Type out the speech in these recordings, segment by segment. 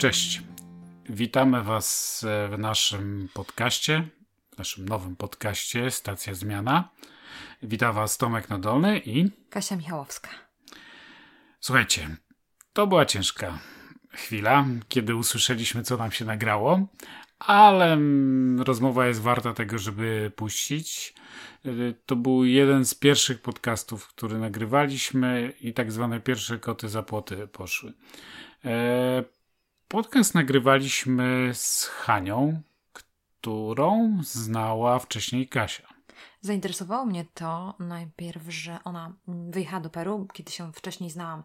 Cześć. Witamy Was w naszym podcaście, w naszym nowym podcaście Stacja Zmiana. Witam Was Tomek Nadolny i Kasia Michałowska. Słuchajcie, to była ciężka chwila, kiedy usłyszeliśmy, co nam się nagrało, ale rozmowa jest warta tego, żeby puścić. To był jeden z pierwszych podcastów, który nagrywaliśmy i tak zwane pierwsze koty za płoty poszły. Podcast nagrywaliśmy z Hanią, którą znała wcześniej Kasia. Zainteresowało mnie to najpierw, że ona wyjechała do Peru, kiedy się wcześniej znałam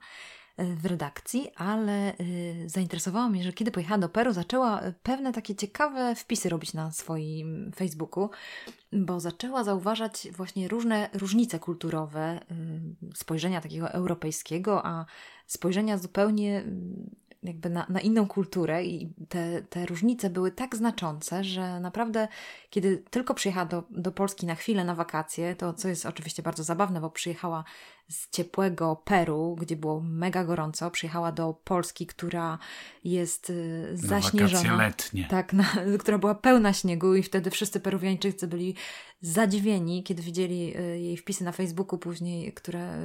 w redakcji, ale y, zainteresowało mnie, że kiedy pojechała do Peru, zaczęła pewne takie ciekawe wpisy robić na swoim Facebooku, bo zaczęła zauważać właśnie różne różnice kulturowe, y, spojrzenia takiego europejskiego, a spojrzenia zupełnie jakby na, na inną kulturę i te, te różnice były tak znaczące, że naprawdę kiedy tylko przyjechała do, do Polski na chwilę na wakacje, to co jest oczywiście bardzo zabawne, bo przyjechała z ciepłego Peru, gdzie było mega gorąco, przyjechała do Polski, która jest y, zaśnieżona. letnie. Tak, na, która była pełna śniegu i wtedy wszyscy Peruwiańczycy byli zadziwieni, kiedy widzieli y, jej wpisy na Facebooku później, które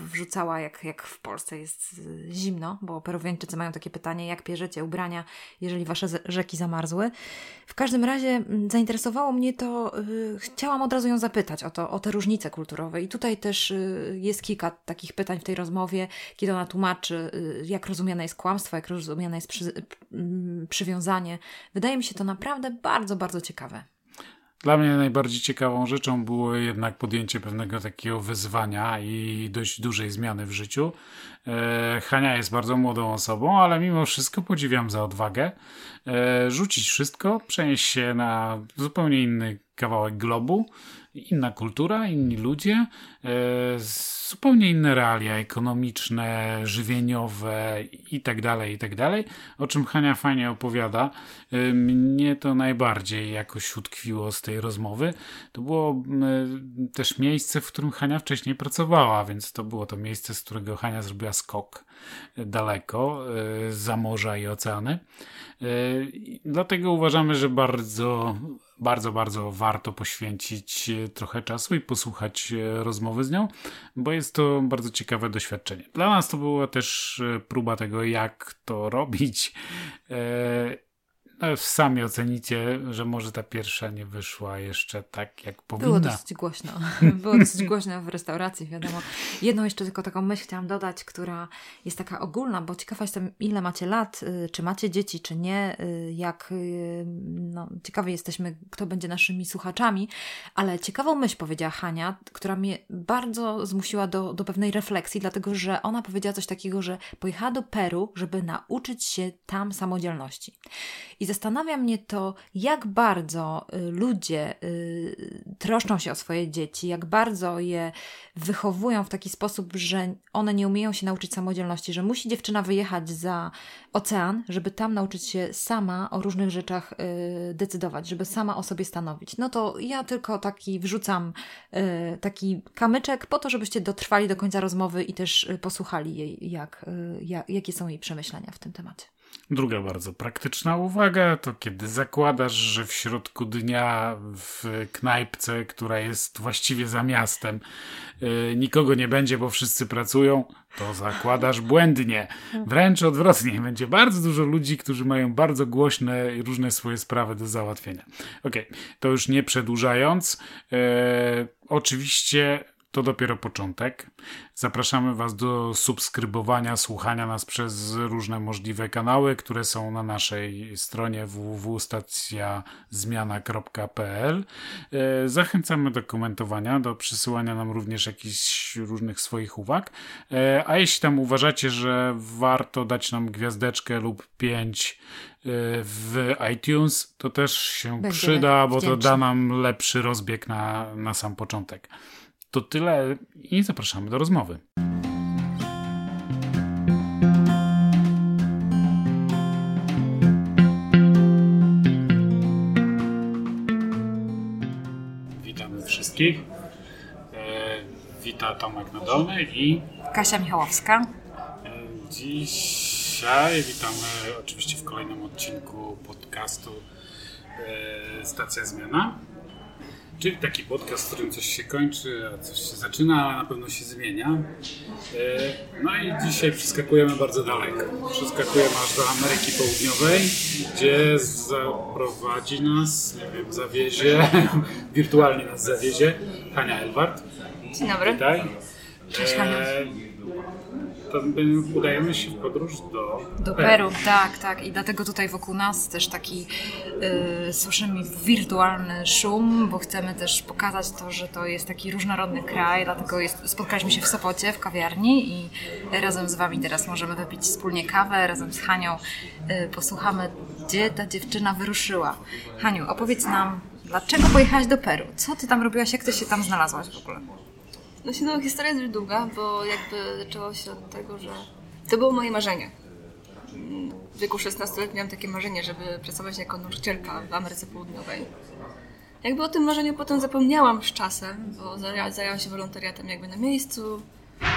wrzucała, jak, jak w Polsce jest y, zimno, bo Peruwiańczycy mają takie pytanie, jak bierzecie ubrania, jeżeli wasze rzeki zamarzły. W każdym razie mm, zainteresowało mnie to, chciałam od razu ją zapytać o, to, o te różnice kulturowe i tutaj też jest kilka takich pytań w tej rozmowie, kiedy ona tłumaczy, y, jak rozumiane jest kłamstwo, jak rozumiane jest przy, mm, przywiązanie. Wydaje mi się to naprawdę bardzo, bardzo ciekawe. Dla mnie najbardziej ciekawą rzeczą było jednak podjęcie pewnego takiego wyzwania i dość dużej zmiany w życiu. E, Hania jest bardzo młodą osobą, ale mimo wszystko podziwiam za odwagę. E, rzucić wszystko, przenieść się na zupełnie inny kawałek globu, inna kultura, inni ludzie, e, zupełnie inne realia ekonomiczne, żywieniowe i tak dalej, i tak o czym Hania fajnie opowiada. E, mnie to najbardziej jakoś utkwiło z tej rozmowy. To było też miejsce, w którym Hania wcześniej pracowała, więc to było to miejsce, z którego Hania zrobiła skok daleko, e, za morza i oceany. Dlatego uważamy, że bardzo bardzo, bardzo warto poświęcić e, trochę czasu i posłuchać e, rozmowy z nią, bo jest to bardzo ciekawe doświadczenie. Dla nas to była też e, próba tego, jak to robić sami ocenicie, że może ta pierwsza nie wyszła jeszcze tak, jak powinna. Było dosyć głośno. Było dosyć głośno w restauracji, wiadomo. Jedną jeszcze tylko taką myśl chciałam dodać, która jest taka ogólna, bo ciekawa jestem, ile macie lat, y, czy macie dzieci, czy nie, y, jak y, no, ciekawi jesteśmy, kto będzie naszymi słuchaczami, ale ciekawą myśl powiedziała Hania, która mnie bardzo zmusiła do, do pewnej refleksji, dlatego, że ona powiedziała coś takiego, że pojechała do Peru, żeby nauczyć się tam samodzielności. I zastanawia mnie to, jak bardzo y, ludzie y, troszczą się o swoje dzieci, jak bardzo je wychowują w taki sposób, że one nie umieją się nauczyć samodzielności, że musi dziewczyna wyjechać za ocean, żeby tam nauczyć się sama o różnych rzeczach y, decydować, żeby sama o sobie stanowić. No to ja tylko taki wrzucam taki kamyczek po to, żebyście dotrwali do końca rozmowy i też posłuchali jej, jak, jak, jakie są jej przemyślenia w tym temacie. Druga bardzo praktyczna uwaga to kiedy zakładasz, że w środku dnia w knajpce, która jest właściwie za miastem, yy, nikogo nie będzie, bo wszyscy pracują, to zakładasz błędnie. Wręcz odwrotnie. Będzie bardzo dużo ludzi, którzy mają bardzo głośne i różne swoje sprawy do załatwienia. Ok, to już nie przedłużając. Yy, oczywiście to dopiero początek. Zapraszamy Was do subskrybowania, słuchania nas przez różne możliwe kanały, które są na naszej stronie www.stacjazmiana.pl. E, zachęcamy do komentowania, do przysyłania nam również jakichś różnych swoich uwag. E, a jeśli tam uważacie, że warto dać nam gwiazdeczkę lub pięć e, w iTunes, to też się Będziemy przyda, bo to da nam lepszy rozbieg na, na sam początek. To tyle i zapraszamy do rozmowy. Witamy wszystkich. E, wita Tomek Nadolny i Kasia Michałowska. E, dziś dzisiaj. Witamy oczywiście w kolejnym odcinku podcastu e, Stacja Zmiana. Czyli taki podcast, w którym coś się kończy, a coś się zaczyna, ale na pewno się zmienia. E, no i dzisiaj przeskakujemy bardzo daleko. Przeskakujemy aż do Ameryki Południowej, gdzie zaprowadzi nas, nie wiem, zawiezie, wirtualnie nas zawiezie Hania Elwart. Dzień dobry. Witaj. Cześć, Hania. To udajemy się w podróż do, Do Peru, tak, tak. I dlatego tutaj wokół nas też taki y, słyszymy wirtualny szum, bo chcemy też pokazać to, że to jest taki różnorodny kraj, dlatego jest, spotkaliśmy się w Sopocie, w kawiarni i razem z Wami teraz możemy wypić wspólnie kawę, razem z Hanią y, posłuchamy, gdzie ta dziewczyna wyruszyła. Haniu, opowiedz nam, dlaczego pojechałaś do Peru? Co Ty tam robiłaś, jak Ty się tam znalazłaś w ogóle? No się, no, historia jest dość długa, bo jakby zaczęło się od tego, że to było moje marzenie. W wieku 16 lat miałam takie marzenie, żeby pracować jako nauczycielka w Ameryce Południowej. Jakby o tym marzeniu potem zapomniałam z czasem, bo zajęłam się wolontariatem jakby na miejscu,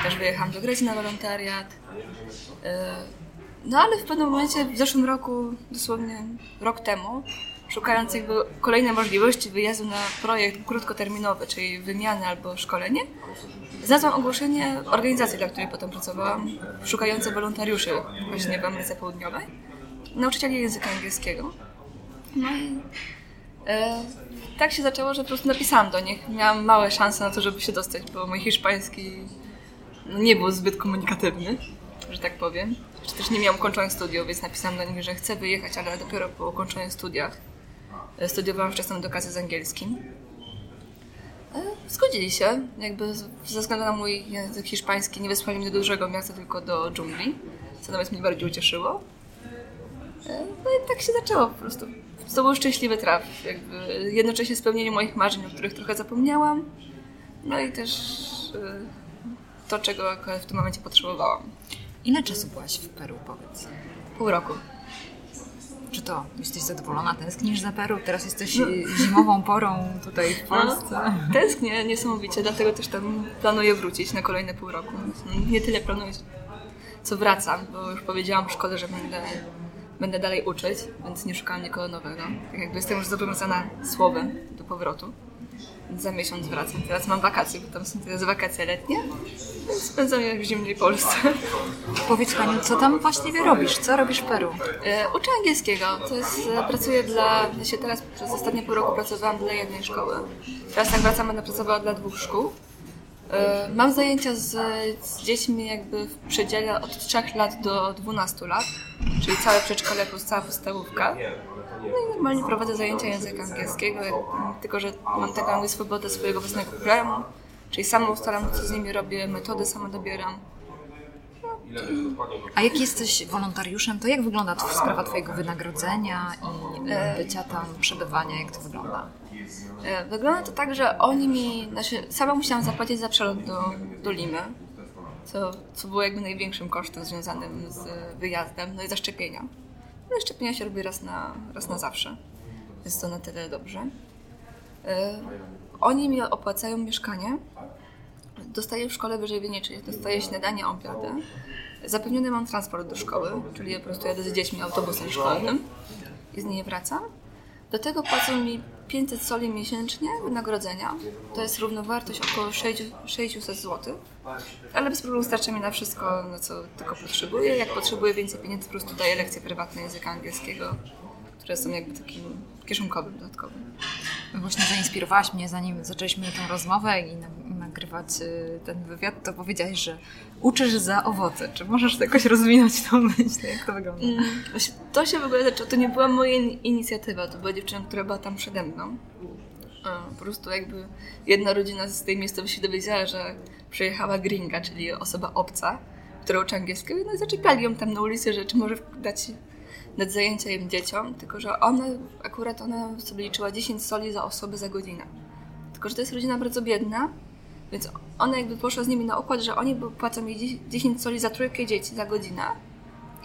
też wyjechałam do Grecji na wolontariat. Yy, No ale w pewnym momencie, w zeszłym roku, dosłownie rok temu, szukając jakby kolejnej możliwości wyjazdu na projekt krótkoterminowy, czyli wymianę albo szkolenie, znalazłam ogłoszenie organizacji, dla której potem pracowałam, szukające wolontariuszy właśnie w Ameryce Południowej, nauczycieli języka angielskiego. No i e, tak się zaczęło, że po prostu napisałam do nich. Miałam małe szanse na to, żeby się dostać, bo mój hiszpański no, nie był zbyt komunikatywny, że tak powiem. Czy też nie miałam ukończonych studiów, więc napisałam do nich, że chcę wyjechać, ale dopiero po ukończonych studiach. Studiowałam wczesną edukację z angielskim. E, Zgodzili się, jakby ze względu na mój język hiszpański nie wysłali mnie do dużego miasta, tylko do dżungli, co nawet mnie bardziej ucieszyło. E, No i tak się zaczęło po prostu. To był szczęśliwy traf, jakby jednocześnie spełnienie moich marzeń, o których trochę zapomniałam, no i też e, to, czego w tym momencie potrzebowałam. Ile czasu byłaś w Peru, powiedz? Pół roku. Czy to jesteś zadowolona, tęsknisz za Peru? Teraz jesteś y, zimową porą tutaj w Polsce. Tęsknię niesamowicie, dlatego też tam planuję wrócić na kolejne pół roku. Nie tyle planuję, co wracam, bo już powiedziałam w szkole, że będę, będę dalej uczyć, więc nie szukałam nikogo nowego. Tak jakby jestem już zobowiązana słowem do powrotu. Za miesiąc wracam. Teraz mam wakacje, bo tam są teraz wakacje letnie, spędzam je w zimnej Polsce. Powiedz Haniu, co tam właściwie robisz? Co robisz w Peru? E, Uczę angielskiego. To jest, e, pracuję dla, ja się teraz przez ostatnie pół roku pracowałam dla jednej szkoły. Teraz jak wracam, będę pracowała dla dwóch szkół. E, Mam zajęcia z, z dziećmi jakby w przedziale od 3 lat do 12 lat, czyli całe przedszkole plus cała podstawówka. No i normalnie prowadzę zajęcia języka angielskiego, tylko że mam taką swobodę swojego własnego programu, czyli sama ustalam, co z nimi robię, metody sama dobieram. A jak jesteś wolontariuszem, to jak wygląda tw- sprawa Twojego wynagrodzenia i e, bycia tam, przebywania? Jak to wygląda? E, Wygląda to tak, że oni mi, znaczy sama musiałam zapłacić za przelot do, do Limy, co, co było jakby największym kosztem związanym z wyjazdem, no i zaszczepienia. No i szczepienia się robi raz na, raz na zawsze, jest to na tyle dobrze. E, Oni mi opłacają mieszkanie, dostaję w szkole wyżywienie, czyli dostaję śniadanie, obiady. Zapewniony mam transport do szkoły, czyli ja po prostu jadę z dziećmi autobusem szkolnym i z niej wracam. Do tego płacą mi 500 soli miesięcznie wynagrodzenia. To jest równowartość około 6 600 zł. Ale bez problemu starcza mi na wszystko, na co tylko potrzebuję. Jak potrzebuję więcej pieniędzy, po prostu daję lekcje prywatne języka angielskiego, które są jakby takim kieszonkowym, dodatkowym. Właśnie zainspirowałaś mnie, zanim zaczęliśmy tę rozmowę i na- nagrywać y, ten wywiad, to powiedziałaś, że uczysz za owoce. Czy możesz jakoś rozwinąć tą myśl? Jak to wygląda? Właśnie To się w ogóle zaczęło, to nie była moja in- inicjatywa, to była dziewczyna, która była tam przede mną. Po prostu jakby jedna rodzina z tej miejscowości dowiedziała, że przyjechała gringa, czyli osoba obca, która uczy angielskiego, no i zaczepiali ją tam na ulicy, że czy może dać, dać zajęcia im dzieciom, tylko że ona, akurat ona sobie liczyła 10 soli za osobę za godzinę. Tylko, że to jest rodzina bardzo biedna, więc ona jakby poszła z nimi na układ, że oni płacą jej 10 soli za trójkę dzieci za godzinę,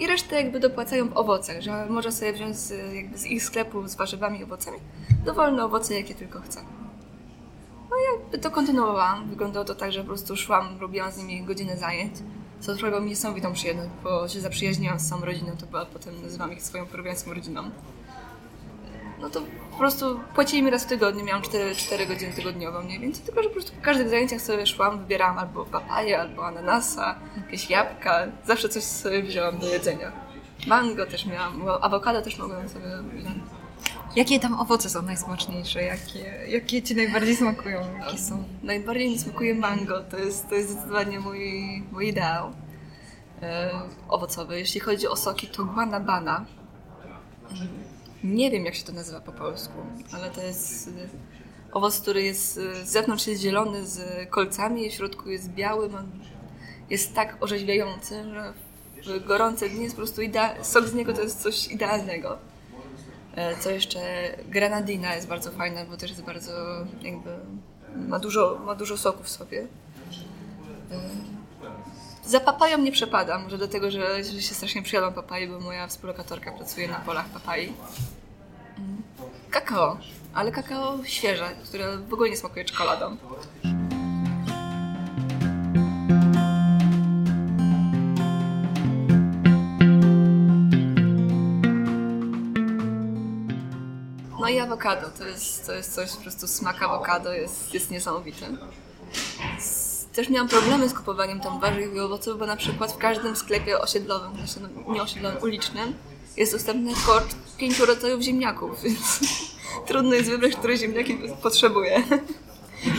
i resztę jakby dopłacają w owocach, że może sobie wziąć z, jakby z ich sklepu z warzywami i owocami dowolne owoce, jakie tylko chce. No i jakby to kontynuowałam. Wyglądało to tak, że po prostu szłam, robiłam z nimi godzinę zajęć. Co sprawiło mi niesamowitą przyjemność, bo się zaprzyjaźniłam z całą rodziną, to była potem nazywam ich swoją peruwiańską rodziną. No to po prostu płacili mi raz w tygodniu, miałam 4, 4 godziny tygodniowo mniej więcej, tylko że po prostu po każdych zajęciach sobie szłam, wybierałam albo papaję, albo ananasa, jakieś jabłka, zawsze coś sobie wzięłam do jedzenia. Mango też miałam, awokado też mogłam sobie wziąć. Jakie tam owoce są najsmaczniejsze? Jakie, jakie ci najbardziej smakują? Jakie są? Najbardziej mi smakuje mango, to jest, to jest zdecydowanie mój, mój ideał e, owocowy. Jeśli chodzi o soki, to guanabana. Nie wiem, jak się to nazywa po polsku, ale to jest e, owoc, który jest e, z zewnątrz jest zielony z kolcami, w środku jest biały. Ma, jest tak orzeźwiający, że w gorące dni jest po prostu idea- sok z niego to jest coś idealnego. E, Co jeszcze? Granadina jest bardzo fajna, bo też jest bardzo jakby ma dużo, ma dużo soku w sobie. E, Za papają nie przepadam, może dlatego, że, się strasznie przyjadłam papaji, bo moja współlokatorka pracuje na polach papai. Mm. Kakao, ale kakao świeże, które w ogóle nie smakuje czekoladą. Awokado, to jest, to jest coś, po prostu smak awokado jest, jest niesamowity. Też miałam problemy z kupowaniem tam warzyw i owoców, bo na przykład w każdym sklepie osiedlowym, znaczy no, nie osiedlowym, ulicznym, jest dostępny około pięciu rodzajów ziemniaków, więc trudno jest wybrać, które ziemniaki potrzebuję.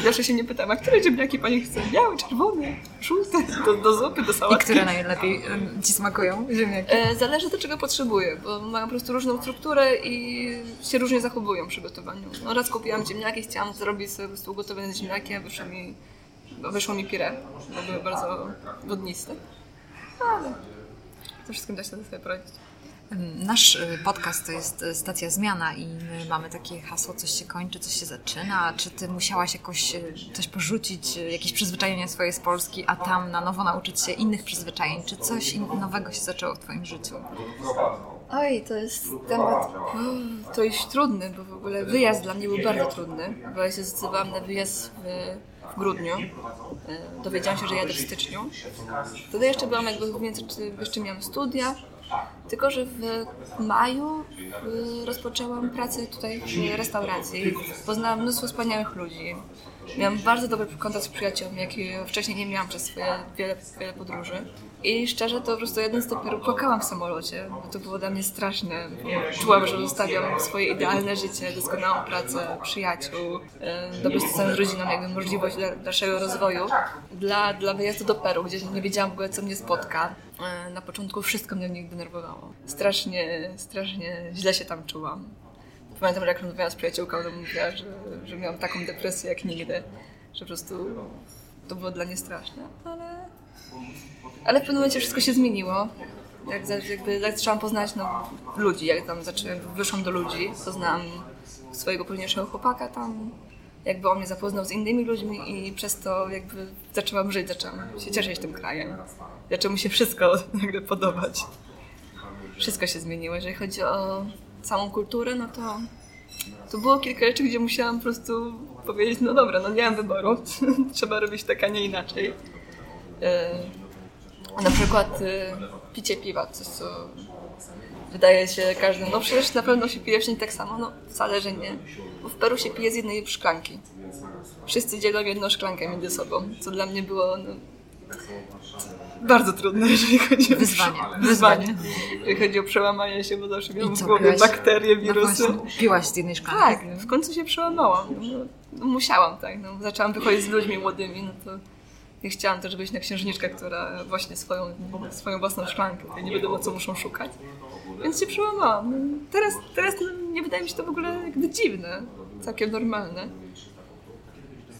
Zawsze się nie pytam, a które ziemniaki pani chce? Białe, czerwone, żółte, do, do zupy, do I sałatki. które najlepiej ci smakują? Ziemniaki. E, Zależy do czego potrzebuję, bo mają po prostu różną strukturę i się różnie zachowują przy gotowaniu. No raz kupiłam ziemniaki, chciałam zrobić sobie po prostu ugotowane ziemniaki, a wyszło mi, wyszło mi pire, bo były bardzo wodniste. Ale to wszystkim da się sobie poradzić. Nasz y, podcast to jest y, stacja zmiana i my mamy takie hasło, coś się kończy, coś się zaczyna. Czy ty musiałaś jakoś y, coś porzucić, jakieś przyzwyczajenia swoje z Polski, a tam na nowo nauczyć się innych przyzwyczajeń? Czy coś nowego się zaczęło w twoim życiu? Oj, to jest temat to jest trudny, bo w ogóle wyjazd dla mnie był bardzo trudny, bo ja się zdecydowałam na wyjazd w, w grudniu. Dowiedziałam się, że jadę w styczniu. Wtedy jeszcze byłam jakby w międzyczasie, jeszcze miałam studia, tylko że w maju y, rozpoczęłam pracę tutaj w restauracji. Poznałam mnóstwo wspaniałych ludzi. Miałam bardzo dobry kontakt z przyjaciółmi, jaki wcześniej nie miałam przez swoje wiele, wiele podróży. I szczerze to po prostu jeden z dopiero płakałam w samolocie, bo to było dla mnie straszne. Czułam, że zostawiam swoje idealne życie, doskonałą pracę, przyjaciół, dobry stosunek z rodziną, jakby możliwość dalszego rozwoju dla, dla wyjazdu do Peru, gdzie nie wiedziałam w ogóle, co mnie spotka. Na początku wszystko mnie nich denerwowało. Strasznie, strasznie źle się tam czułam. Pamiętam, że jak rozmawiałam z przyjaciółką, to mówiła, że, że miałam taką depresję jak nigdy, że po prostu to było dla mnie straszne, ale, ale w pewnym momencie wszystko się zmieniło. Jak, jakby, jak zaczęłam poznać no, ludzi, jak tam zaczęłam, wyszłam do ludzi, poznałam swojego późniejszego chłopaka tam, jakby on mnie zapoznał z innymi ludźmi i przez to jakby zaczęłam żyć, zaczęłam się cieszyć tym krajem. Zaczęło mi się wszystko nagle podobać. Wszystko się zmieniło. Jeżeli chodzi o samą kulturę, no to to było kilka rzeczy, gdzie musiałam po prostu powiedzieć, no dobra, no nie mam wyboru, trzeba robić tak, a nie inaczej. Na przykład e, picie piwa, coś co wydaje się każdemu, no przecież na pewno się pije wszędzie tak samo, no wcale, że nie. Bo w Peru się pije z jednej szklanki. Wszyscy dzielą jedną szklankę między sobą, co dla mnie było no, bardzo trudne, jeżeli chodzi o Wyzwanie. wyzwanie. Jeżeli chodzi o przełamanie się, bo zawsze miałam w głowie piłaś? bakterie, No wirusy. właśnie, piłaś z jednej szklanki. Tak, w końcu się przełamałam. No, no, musiałam, tak. No, zaczęłam wychodzić z ludźmi młodymi, no to nie chciałam też być na księżniczkę, która właśnie swoją, swoją własną szklankę, to nie wiadomo co muszą szukać. Więc się przełamałam. No, teraz teraz nie wydaje mi się to w ogóle jakby dziwne, całkiem normalne.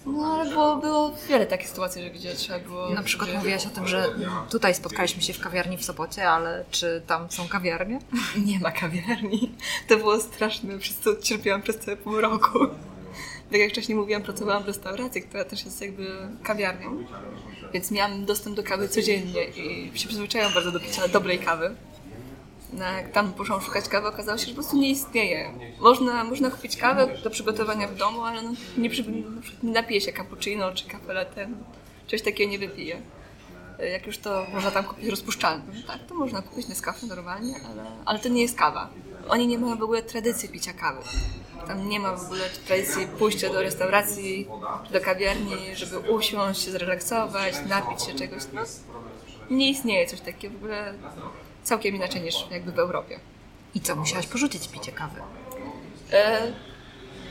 No ale było, było wiele takich sytuacji, że gdzie trzeba było... Na przykład gdzie... mówiłaś o tym, że tutaj spotkaliśmy się w kawiarni w Sopocie, ale czy tam są kawiarnie? Nie ma kawiarni. To było straszne, przez co cierpiałam przez całe pół roku. Tak jak wcześniej mówiłam, pracowałam w restauracji, która też jest jakby kawiarnią, więc miałam dostęp do kawy codziennie i się przyzwyczaiłam bardzo do picia dobrej kawy. No, jak tam poszłam szukać kawy, okazało się, że po prostu nie istnieje. Można, można kupić kawę do przygotowania w domu, ale no, nie, przy, nie napije się cappuccino czy kafe latte. Czegoś takiego nie wypije. jak już to można tam kupić rozpuszczalne. Tak, to można kupić Nescafe normalnie, ale, ale to nie jest kawa. Oni nie mają w ogóle tradycji picia kawy. Tam nie ma w ogóle tradycji pójścia do restauracji czy do kawiarni, żeby usiąść, się zrelaksować, napić się czegoś. No, nie istnieje coś takiego w ogóle całkiem inaczej niż jakby w Europie. I co, musiałaś porzucić picie kawy? E,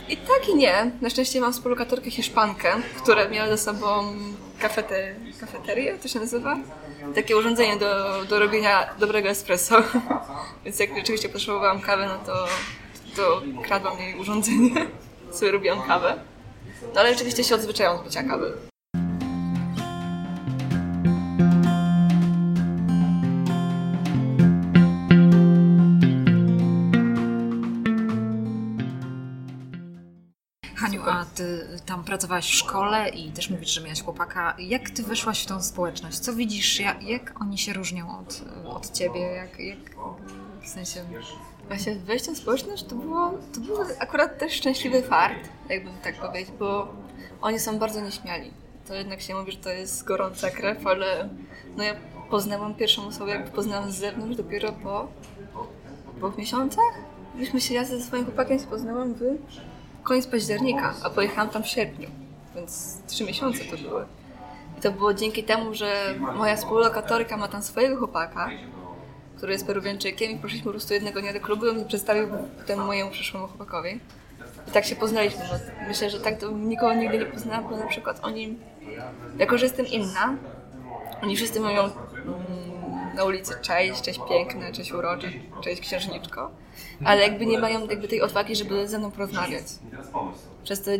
I tak i nie. Na szczęście mam współlokatorkę Hiszpankę, która miała ze sobą kafete, kafeterię, to się nazywa? Takie urządzenie do, do robienia dobrego espresso. Więc jak rzeczywiście potrzebowałam kawy, no to, to kradłam jej urządzenie, sobie robiłam kawę. No ale rzeczywiście się odzwyczaiłam do picia kawy. Haniu, a ty tam pracowałaś w szkole i też mówisz, że miałaś chłopaka. Jak ty weszłaś w tą społeczność? Co widzisz? Jak, jak oni się różnią od, od ciebie? Jak, jak, w sensie... Właśnie wejście w społeczność to było, to był akurat też szczęśliwy fart, jakbym tak powiedzieć, bo oni są bardzo nieśmiali. To jednak się mówi, że to jest gorąca krew, ale no ja poznałam pierwszą osobę, jakby poznałam z zewnątrz dopiero po dwóch miesiącach. Myśmy się ja ze swoim chłopakiem poznałam w koniec października, a pojechałam tam w sierpniu, więc trzy miesiące to były. I to było dzięki temu, że moja współlokatorka ma tam swojego chłopaka, który jest peruwianczykiem i poszliśmy po prostu jednego dnia do klubu i on przedstawił temu mojemu przyszłemu chłopakowi. I tak się poznaliśmy. Myślę, że tak to nikogo nigdy nie poznałam, bo na przykład oni, jako że jestem inna, oni wszyscy mówią mm, na ulicy cześć, cześć piękne, cześć urocze, cześć księżniczko, ale jakby nie mają jakby tej odwagi, żeby ze mną porozmawiać. Przez to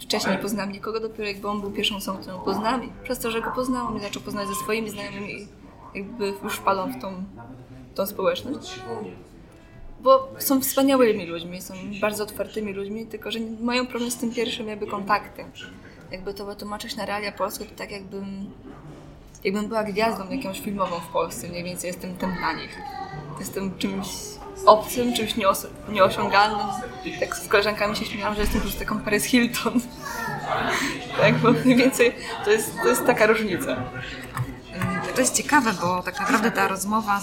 wcześniej nie poznałam nikogo, dopiero jakby on był pierwszą osobą, którą poznałam przez to, że go poznałam i zaczął poznać ze swoimi znajomymi jakby już wpadłam w tą, tą społeczność. Bo są wspaniałymi ludźmi, są bardzo otwartymi ludźmi, tylko że mają problem z tym pierwszym jakby kontaktem. Jakby to wytłumaczyć na realia polskie, to tak jakbym, jakbym była gwiazdą jakąś filmową w Polsce, mniej więcej jestem tym dla nich. Jestem czymś obcym, czymś nieos nieosiągalnym. Tak z koleżankami się śmiałam, że jestem po prostu taką Paris Hilton. tak, bo mniej więcej to jest, to jest taka różnica. To jest ciekawe, bo tak naprawdę ta rozmowa,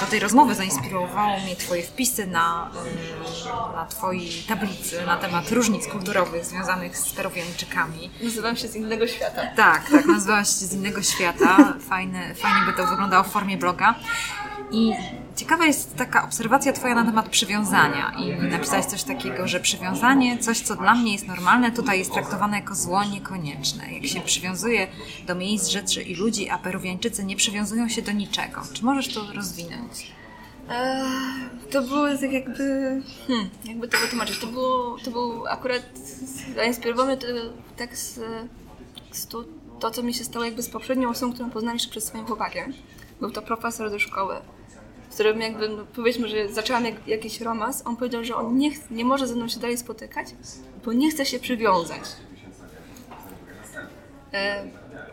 do tej rozmowy zainspirowało mnie Twoje wpisy na, na Twojej tablicy na temat różnic kulturowych związanych z peruwianczykami. Nazywam się z innego świata. Tak, tak, nazywałaś się z innego świata. Fajne, fajnie by to wyglądało w formie bloga. I ciekawa jest taka obserwacja Twoja na temat przywiązania. I napisałaś coś takiego, że przywiązanie, coś co dla mnie jest normalne, tutaj jest traktowane jako zło niekonieczne. Jak się przywiązuje do miejsc, rzeczy i ludzi, a Peruwiańczycy nie przywiązują się do niczego. Czy możesz to rozwinąć? Eee, to było tak jakby, hmm, jakby to wytłumaczyć, to było, to był akurat zainspirowany to, tak z, to, to, co mi się stało jakby z poprzednią osobą, którą jeszcze przed swoim chłopakiem. Był to profesor ze szkoły, z którym jakby, no powiedzmy, że zaczęłam jak, jakiś romans, on powiedział, że on nie, nie może ze mną się dalej spotykać, bo nie chce się przywiązać. E,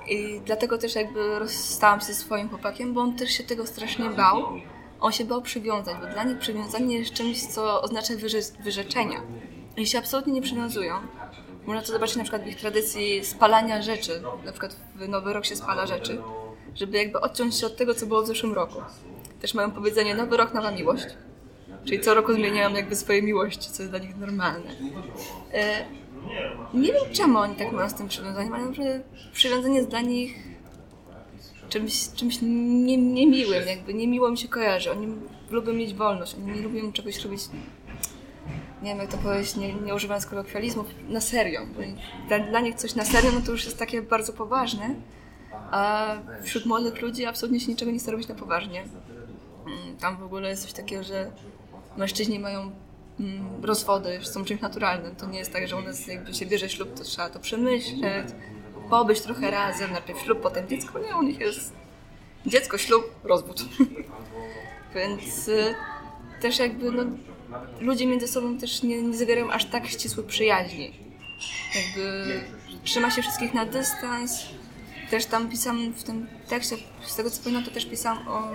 I dlatego też jakby rozstałam się ze swoim chłopakiem, bo on też się tego strasznie bał. On się bał przywiązać, bo dla nich przywiązanie jest czymś, co oznacza wyrze wyrzeczenia. Oni się absolutnie nie przywiązują. Można to zobaczyć na przykład w ich tradycji spalania rzeczy. Na przykład w Nowy Rok się spala rzeczy, żeby jakby odciąć się od tego, co było w zeszłym roku. Też mają powiedzenie Nowy Rok, Nowa Miłość. Czyli co roku zmieniają jakby swoje miłości, co jest dla nich normalne. E, nie wiem czemu oni tak mają z tym przywiązaniem, ale że przywiązanie jest dla nich czymś, czymś nie, niemiłym, jakby niemiło mi się kojarzy. Oni lubią mieć wolność, oni nie lubią czegoś robić, nie wiem jak to powiedzieć, nie, nie używając kolokwializmów, na serio. Dla, dla nich coś na serio, no to już jest takie bardzo poważne, a wśród młodych ludzi absolutnie się niczego nie chce robić na poważnie. Tam w ogóle jest coś takiego, że mężczyźni mają mm, rozwody, są czymś naturalnym. To nie jest tak, że u nas jakby się bierze ślub, to trzeba to przemyśleć, pobyć trochę razem, najpierw ślub, potem dziecko. Nie, u nich jest dziecko, ślub, rozwód. Więc y, też jakby no, ludzie między sobą też nie, nie zawierają aż tak ścisłych przyjaźni. Jakby trzyma się wszystkich na dystans. Też tam pisałam w tym tekście, z tego co pamiętam, to też pisałam o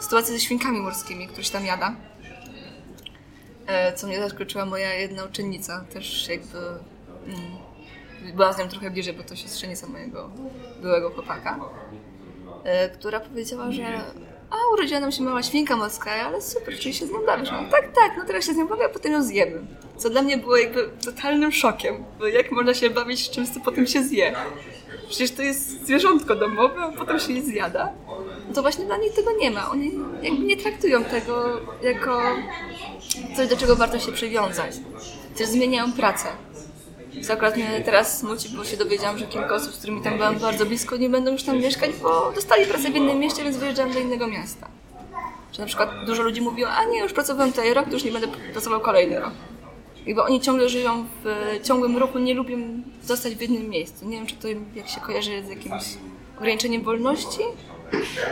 sytuacji ze świnkami morskimi, które się tam jada. E, co mnie zaskoczyła moja jedna uczennica, też jakby mm, byłam z nią trochę bliżej, bo to siostrzenica mojego byłego chłopaka. e, która powiedziała, że a urodziła nam się mała świnka morska, ale super, czyli się z nią bawisz. Tak, tak, no teraz się z nią bawię, a potem ją zjemy. Co dla mnie było jakby totalnym szokiem, bo jak można się bawić z czymś, co potem się zje? Przecież to jest zwierzątko domowe, a potem się je zjada. No to właśnie dla nich tego nie ma. Oni jakby nie traktują tego jako coś, do czego warto się przywiązać. Też zmieniają pracę. Co akurat mnie teraz smuci, bo się dowiedziałam, że kilka osób, z którymi tam byłam bardzo blisko, nie będą już tam mieszkać, bo dostali pracę w innym mieście, więc wyjeżdżam do innego miasta. Czy na przykład dużo ludzi mówiło, a nie, już pracowałem tutaj rok, to już nie będę pracował kolejny rok. Jakby oni ciągle żyją w ciągłym ruchu, nie lubią zostać w jednym miejscu. Nie wiem, czy to jak się kojarzy z jakimś ograniczeniem wolności,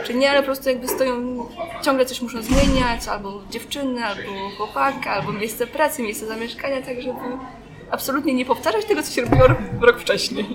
czy nie, ale po prostu jakby stoją, ciągle coś muszą zmieniać, albo dziewczyny, albo chłopaka, albo miejsce pracy, miejsce zamieszkania, tak żeby absolutnie nie powtarzać tego, co się robiło rok wcześniej.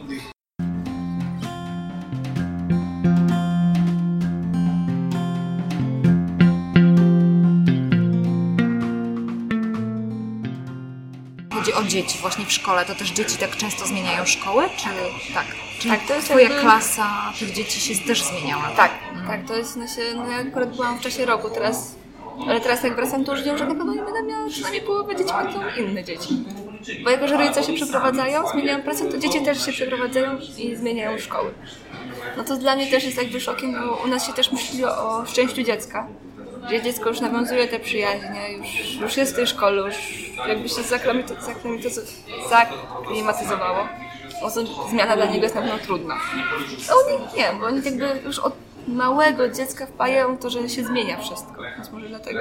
Dzieci właśnie w szkole, to też dzieci tak często zmieniają szkoły, czy tak? Czyli Tak, to jest twoja jakby- klasa tych dzieci się też zmieniała. Tak, tak, to jest, no, się, no ja akurat byłam w czasie roku, teraz, ale teraz jak wracam, to już wiem, że na pewno nie będę miała przynajmniej połowę dzieci będą inne dzieci. Bo jako, że rodzice się przeprowadzają, zmieniają pracę, to dzieci też się przeprowadzają i zmieniają szkoły. No to dla mnie też jest jakby szokiem, bo u nas się też myśli o szczęściu dziecka. Gdzie dziecko już nawiązuje te przyjaźnie, już, już jest w tej szkole, już jakby się zaklimatyzowało. Zmiana dla niego jest na pewno trudna. A oni nie, bo oni jakby już od małego dziecka wpajają to, że się zmienia wszystko. Więc może dlatego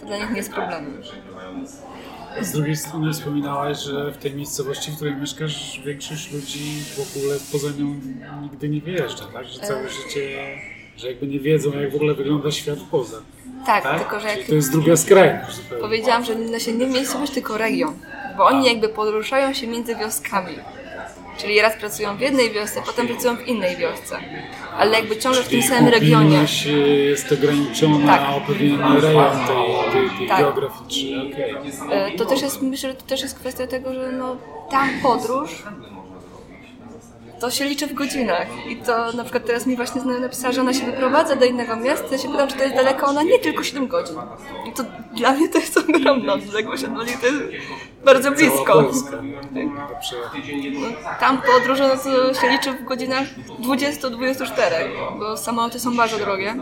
to dla nich nie jest problemem. Z drugiej strony wspominałaś, że w tej miejscowości, w której mieszkasz, większość ludzi w ogóle poza nią nigdy nie wyjeżdża, tak? Że całe życie, że jakby nie wiedzą, jak w ogóle wygląda świat poza. Tak, Tak? tylko że jak to jest druga skrajność zupełnie. powiedziałam, że no się nie miejscowość, tylko region. Bo oni jakby poruszają się między wioskami. Czyli raz pracują w jednej wiosce, potem pracują w innej wiosce. Ale jakby ciągle w tym samym regionie. jest ograniczona Tak. o pewien rejon tej, tej, tej Tak. geograficznej. Okej. E, To też jest, myślę, że to też jest kwestia tego, że no, tam podróż to się liczy w godzinach. I to na przykład teraz mi właśnie znajomy napisała, że ona się wyprowadza do innego miasta. Ja się pytam, czy to jest daleko. Ona nie, tylko 7 godzin. I to dla mnie to jest ogromna odległość. Od Woli to jest bardzo blisko. Tam podróż no, się liczy w godzinach 20-24, bo samoloty są bardzo drogie.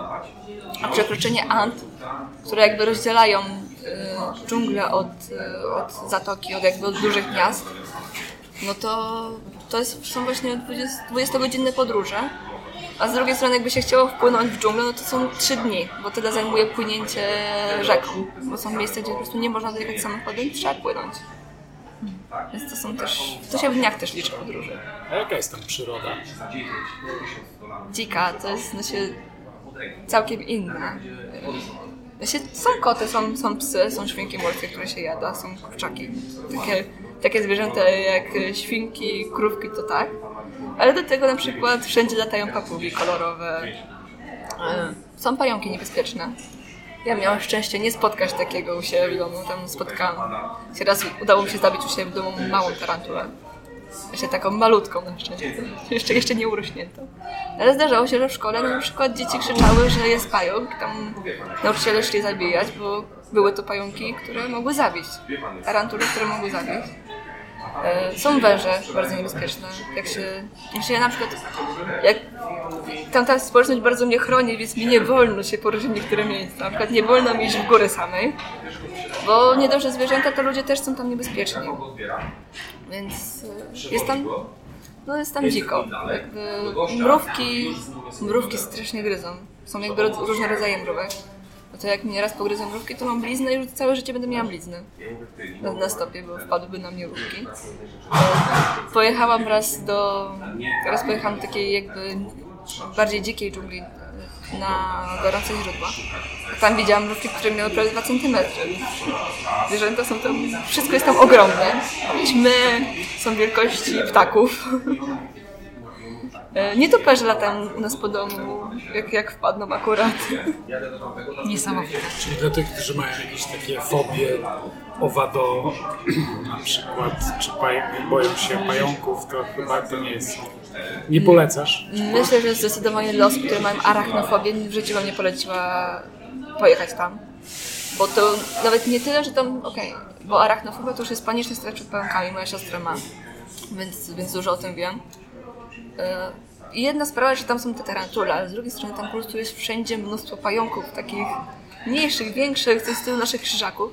A przekroczenie Ant, które jakby rozdzielają y, dżunglę od, y, od zatoki, od jakby od dużych miast, no to, to jest, są właśnie 20 20-godzinne podróże. A z drugiej strony, jakby się chciało wpłynąć w dżunglę, no to są 3 dni, bo tyle zajmuje płynięcie rzeką. Bo są miejsca, gdzie po prostu nie można dojechać samochodem trzeba płynąć. Więc to są też, to się w dniach też liczy podróże. A jaka jest tam przyroda? Dzika to jest no się całkiem inna. Się, są koty, są, są psy, są świnki morskie, które się jada, są kurczaki. Takie, takie zwierzęta jak świnki, krówki to tak. Ale do tego na przykład wszędzie latają papugi kolorowe. E, Są pająki niebezpieczne. Ja miałam szczęście nie spotkać takiego u siebie w domu. Tam spotkałam. się Raz udało mi się zabić u siebie w domu małą tarantulę. Jeszcze taką malutką na szczęście. Jeszcze, jeszcze nie urośniętą. Ale zdarzało się, że w szkole na przykład dzieci krzyczały, że jest pająk. Tam nauczyciele szli zabijać, bo były to pająki, które mogły zabić. Tarantuly, które mogły zabić. E, Są węże bardzo niebezpieczne. Jak się, jak się ja na przykład, jak tamta społeczność bardzo mnie chroni, więc mi nie wolno się poruszyć niektóre miejsca. Na przykład nie wolno mi iść w górę samej, bo nie dość, że zwierzęta, to ludzie też są tam niebezpieczni. Więc jest tam, no jest tam dziko. Jakby mrówki, mrówki strasznie gryzą. Są jakby różne rodzaje mrówek. No to jak mnie raz pogryzą mrówki, to mam bliznę i już całe życie będę miała bliznę. Na, na stopie, bo wpadłyby na mnie mrówki. Pojechałam raz do... Teraz pojechałam do takiej jakby bardziej dzikiej dżungli na gorące źródła. Tam widziałam mrówki, które miały prawie 2 cm. Zwierzęta są tam, wszystko jest tam ogromne. Ćmy są wielkości ptaków. E, Nietoperze latają u nas po domu, jak, jak wpadną akurat. Niesamowite. Czyli dla tych, którzy mają jakieś takie fobie owado, na przykład, czy boją się pająków, to chyba to nie jest Nie polecasz? Myślę, że zdecydowanie los, które mają arachnofobię, w życiu bym nie poleciła pojechać tam. Bo to nawet nie tyle, że tam, okej, bo arachnofobia to już jest paniczny strach przed pająkami, moja siostra ma, więc, więc dużo o tym wiem. I jedna sprawa, że tam są te tarantule, ale z drugiej strony tam po prostu jest wszędzie mnóstwo pająków, takich mniejszych, większych, coś w stylu naszych krzyżaków.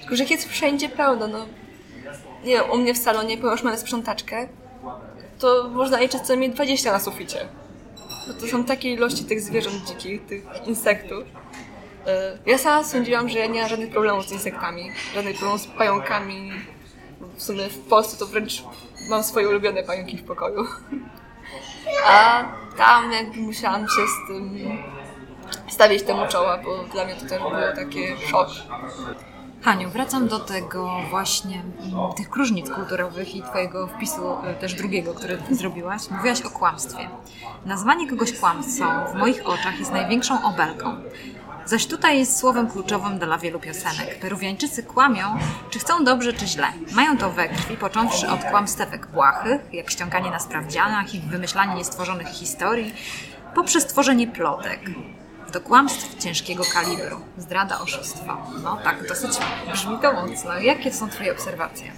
Tylko, że jest wszędzie pełno, no. Nie wiem, u mnie w salonie, ponieważ mamy sprzątaczkę, to można liczyć co najmniej 20 na suficie. Bo to są takie ilości tych zwierząt dzikich, tych insektów. E, Ja sama sądziłam, że ja nie mam żadnych problemów z insektami, żadnych problemów z pająkami. W sumie w Polsce to wręcz mam swoje ulubione pająki w pokoju. A tam jakby musiałam się z tym stawić temu czoła, bo dla mnie to też było takie szok. Haniu, wracam do tego właśnie, mm, tych różnic kulturowych i twojego wpisu e, też drugiego, który zrobiłaś. Mówiłaś o kłamstwie. Nazwanie kogoś kłamcą w moich oczach jest największą obelgą. Zaś tutaj jest słowem kluczowym dla wielu piosenek. Peruwiańczycy kłamią, czy chcą dobrze, czy źle. Mają to we krwi, począwszy od kłamstewek błahych, jak ściąganie na sprawdzianach i wymyślanie niestworzonych historii, poprzez tworzenie plotek, do kłamstw ciężkiego kalibru, zdrada, oszustwo. No tak, dosyć brzmi to mocno. Jakie są Twoje obserwacje?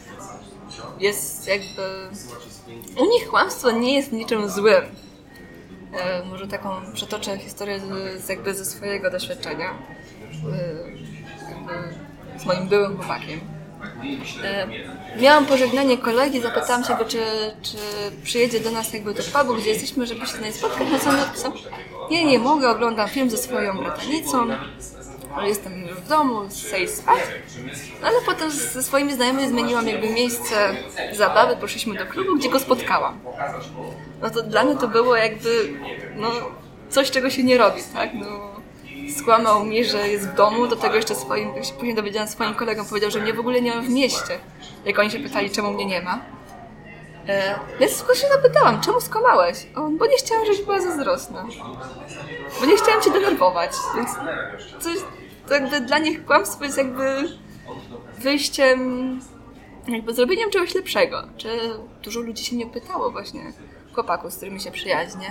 jest jakby. U nich kłamstwo nie jest niczym złym. E, może taką przetoczę historię z, jakby ze swojego doświadczenia. E, z moim byłym chłopakiem. E, miałam pożegnanie kolegi, zapytałam się czy, czy przyjedzie do nas jakby do pubu, gdzie jesteśmy, żeby się tutaj spotkać. No co on napisał? Nie, nie mogę, oglądam film ze swoją bratanicą. Jestem już w domu, chcę spać. No ale potem ze swoimi znajomymi zmieniłam jakby miejsce zabawy, poszliśmy do klubu, gdzie go spotkałam. No to dla mnie to było jakby, no, coś, czego się nie robi, tak? No, skłamał mi, że jest w domu, do tego jeszcze swoim, później dowiedziałam swoim kolegom, powiedział, że mnie w ogóle nie ma w mieście. Jak oni się pytali, czemu mnie nie ma. E, więc tylko się zapytałam, czemu skłamałeś? On, bo nie chciałam, żebyś była zazdrosna. Bo nie chciałam cię denerwować, więc coś, to jakby dla nich kłamstwo jest jakby wyjściem, jakby zrobieniem czegoś lepszego. Czy dużo ludzi się mnie pytało właśnie, chłopaków, z którymi się przyjaźnię.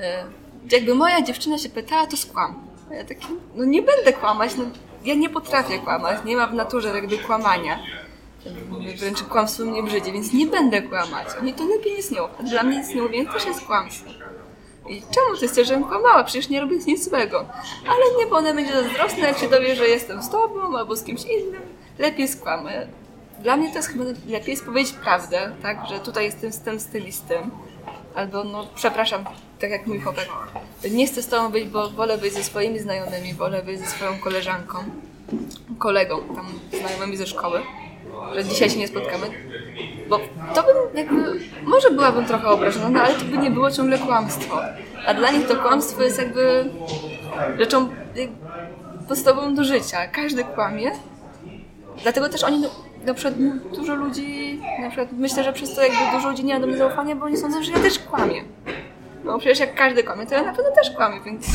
E, jakby moja dziewczyna się pytała, to skłam. A ja taki, no nie będę kłamać, no ja nie potrafię kłamać, nie ma w naturze jakby kłamania. Wręcz kłamstwo mnie brzydzi, więc nie będę kłamać. Oni to lepiej nie snią. Dla mnie nic nie mówienie też jest kłamstwo. I czemu ty chcesz, żebym kłamała? Przecież nie robię nic złego. Ale nie, bo ona będzie zazdrosna, jak się dowie, że jestem z tobą albo z kimś innym. Lepiej skłamę. Dla mnie to jest chyba lepiej jest powiedzieć prawdę, tak? Że tutaj jestem z tym, tym. Albo no, przepraszam, tak jak mój chłopak. Nie chcę z tobą być, bo wolę być ze swoimi znajomymi, wolę być ze swoją koleżanką, kolegą, tam znajomymi ze szkoły, że dzisiaj się nie spotkamy. Bo to bym jakby, może byłabym trochę obrażona, no ale to by nie było ciągle kłamstwo. A dla nich to kłamstwo jest jakby rzeczą podstawową do życia. Każdy kłamie. Dlatego też oni, no, na przykład dużo ludzi, na przykład myślę, że przez to jakby dużo ludzi nie ma do mnie zaufania, bo oni sądzą, że ja też kłamię. No przecież jak każdy kłamie, to ja na pewno też kłamię, więc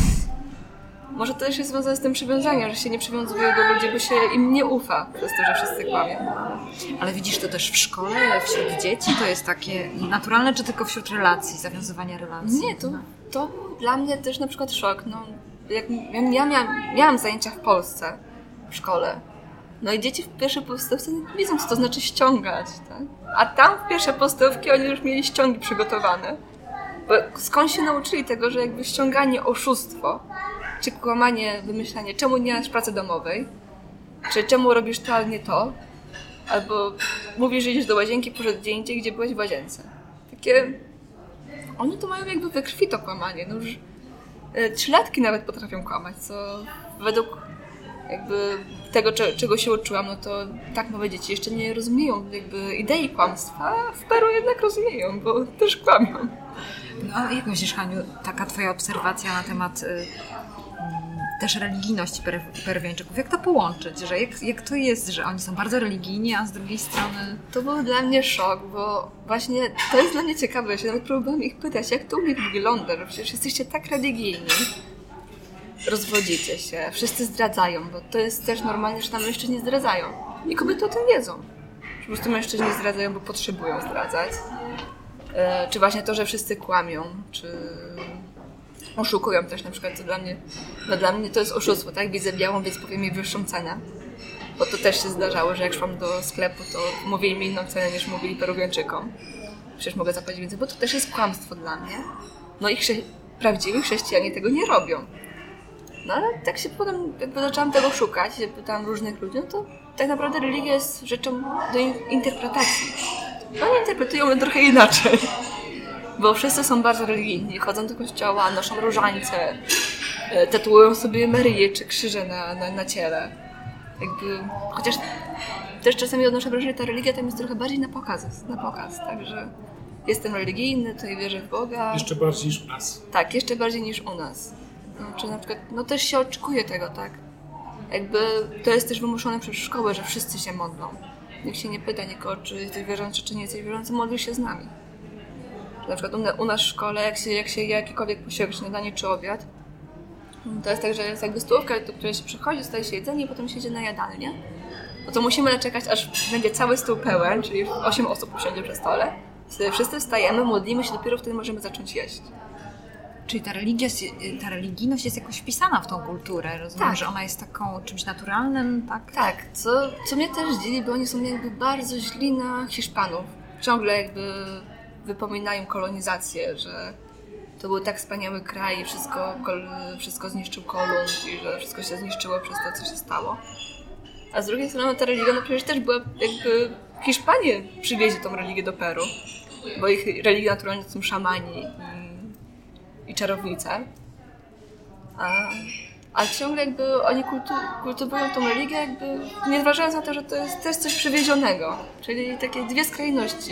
może to też jest związane z tym przywiązaniem, że się nie przywiązują do ludzi, bo się im nie ufa przez to, że wszyscy kłamią. Ale widzisz to też w szkole, wśród dzieci? To jest takie naturalne, czy tylko wśród relacji, zawiązywanie relacji? Nie, to, to dla mnie też na przykład szok. No, jak ja, miałam, miałam zajęcia w Polsce, w szkole. No i dzieci w pierwszej podstawce nie wiedzą, co to znaczy ściągać, tak? A tam w pierwsze podstawki oni już mieli ściągi przygotowane. Bo skąd się nauczyli tego, że jakby ściąganie, oszustwo, czy kłamanie, wymyślanie, czemu nie masz pracy domowej, czy czemu robisz to, a nie to, albo mówisz, że idziesz do łazienki, poszedł gdzie indziej, gdzie byłeś w łazience. Takie oni to mają jakby we krwi to kłamanie. No już e, trzylatki nawet potrafią kłamać, co według jakby tego, cze- czego się uczyłam, no to tak małe dzieci jeszcze nie rozumieją jakby idei kłamstwa, a w Peru jednak rozumieją, bo też kłamią. No, jak myślisz, Haniu, taka twoja obserwacja na temat y, też religijności per, jak to połączyć? Że jak, jak to jest, że oni są bardzo religijni, a z drugiej strony... To był dla mnie szok, bo właśnie to jest dla mnie ciekawe. Ja się nawet próbowałam ich pytać, jak to u nich wygląda, że przecież jesteście tak religijni. Rozwodzicie się, wszyscy zdradzają, bo to jest też normalne, że tam mężczyźni zdradzają. I kobiety o tym wiedzą. Że po prostu mężczyźni zdradzają, bo potrzebują zdradzać. E, czy właśnie to, że wszyscy kłamią, czy oszukują też na przykład, co dla mnie, no dla mnie to jest oszustwo, tak? Widzę białą, więc powiem mi wyższą cenę. Bo to też się zdarzało, że jak szłam do sklepu, to mówili mi inną cenę niż mówili Peruwianczykom. Przecież mogę zapłacić więcej, bo to też jest kłamstwo dla mnie. No i chrze- prawdziwi chrześcijanie tego nie robią. No ale tak się potem jakby zaczęłam tego szukać, się pytałam różnych ludzi, no to tak naprawdę religia jest rzeczą do in- interpretacji. Oni interpretują ją trochę inaczej. Bo wszyscy są bardzo religijni, chodzą do kościoła, noszą różańce, e, tatuują sobie Maryję czy krzyże na, na, na ciele. Jakby, chociaż też czasami odnoszę wrażenie, że ta religia tam jest trochę bardziej na pokaz, na pokaz, także jestem religijny, tutaj wierzę w Boga. Jeszcze bardziej niż u nas. Tak, jeszcze bardziej niż u nas. No, czy na przykład, no też się oczekuje tego, tak? Jakby to jest też wymuszone przez szkołę, że wszyscy się modlą. Nikt się nie pyta nikogo, czy jesteś wierzący, czy nie jesteś wierzący, modlisz się z nami. Na przykład u, na- u nas w szkole, jak się, jak się je jakikolwiek posiłek, śniadanie czy obiad, to jest tak, że jest jakby stołówka, do której się przychodzi, staje się jedzenie i potem się idzie na jadalnię. No to musimy czekać, aż będzie cały stół pełen, czyli 8 osób usiądzie przy stole. Wtedy wszyscy wstajemy, modlimy się, dopiero wtedy możemy zacząć jeść. Czyli ta, religia, ta religijność jest jakoś wpisana w tą kulturę. Rozumiem, Tak. że ona jest taką czymś naturalnym, tak? Tak, co, co mnie też dziwi, bo oni są jakby bardzo źli na Hiszpanów. Ciągle jakby wypominają kolonizację, że to był tak wspaniały kraj i wszystko, kol, wszystko zniszczył Kolumb i że wszystko się zniszczyło przez to, co się stało. A z drugiej strony ta religia, no przecież też była jakby... Hiszpanie przywieźli tą religię do Peru, bo ich religia naturalnie to są szamani i, i czarownice. A, a ciągle jakby oni kultu, kultywują tą religię, jakby nie zważając na to, że to jest też coś przywiezionego. Czyli takie dwie skrajności.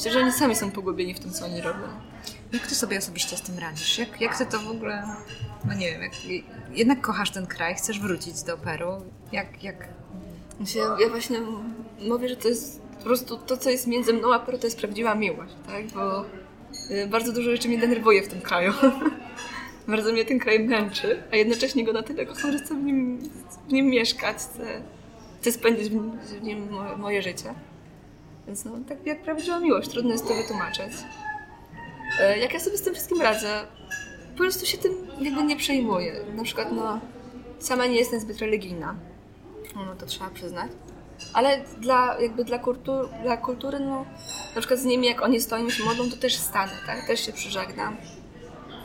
Myślę, że oni sami są pogubieni w tym, co oni robią. Jak ty sobie osobiście z tym radzisz? Jak, jak ty to w ogóle... No nie wiem, jak, jednak kochasz ten kraj, chcesz wrócić do Peru. Jak, jak... Myślę, ja właśnie mówię, że to jest po prostu to, co jest między mną a Peru, to jest prawdziwa miłość, tak? Bo y, bardzo dużo rzeczy mnie denerwuje w tym kraju. bardzo mnie ten kraj męczy, a jednocześnie go na tyle kocham, że chcę w nim, w nim mieszkać, chcę, chcę spędzić w nim, w nim moje, moje życie. Więc no, tak jak prawdziwa miłość, trudno jest to wytłumaczyć. E, Jak ja sobie z tym wszystkim radzę, po prostu się tym jakby nie przejmuję. Na przykład, no, sama nie jestem zbyt religijna. No to trzeba przyznać. Ale dla, jakby dla, kultur, dla kultury, no, na przykład z nimi, jak oni stoją i się modlą, to też stanę, tak? Też się przyżegnam.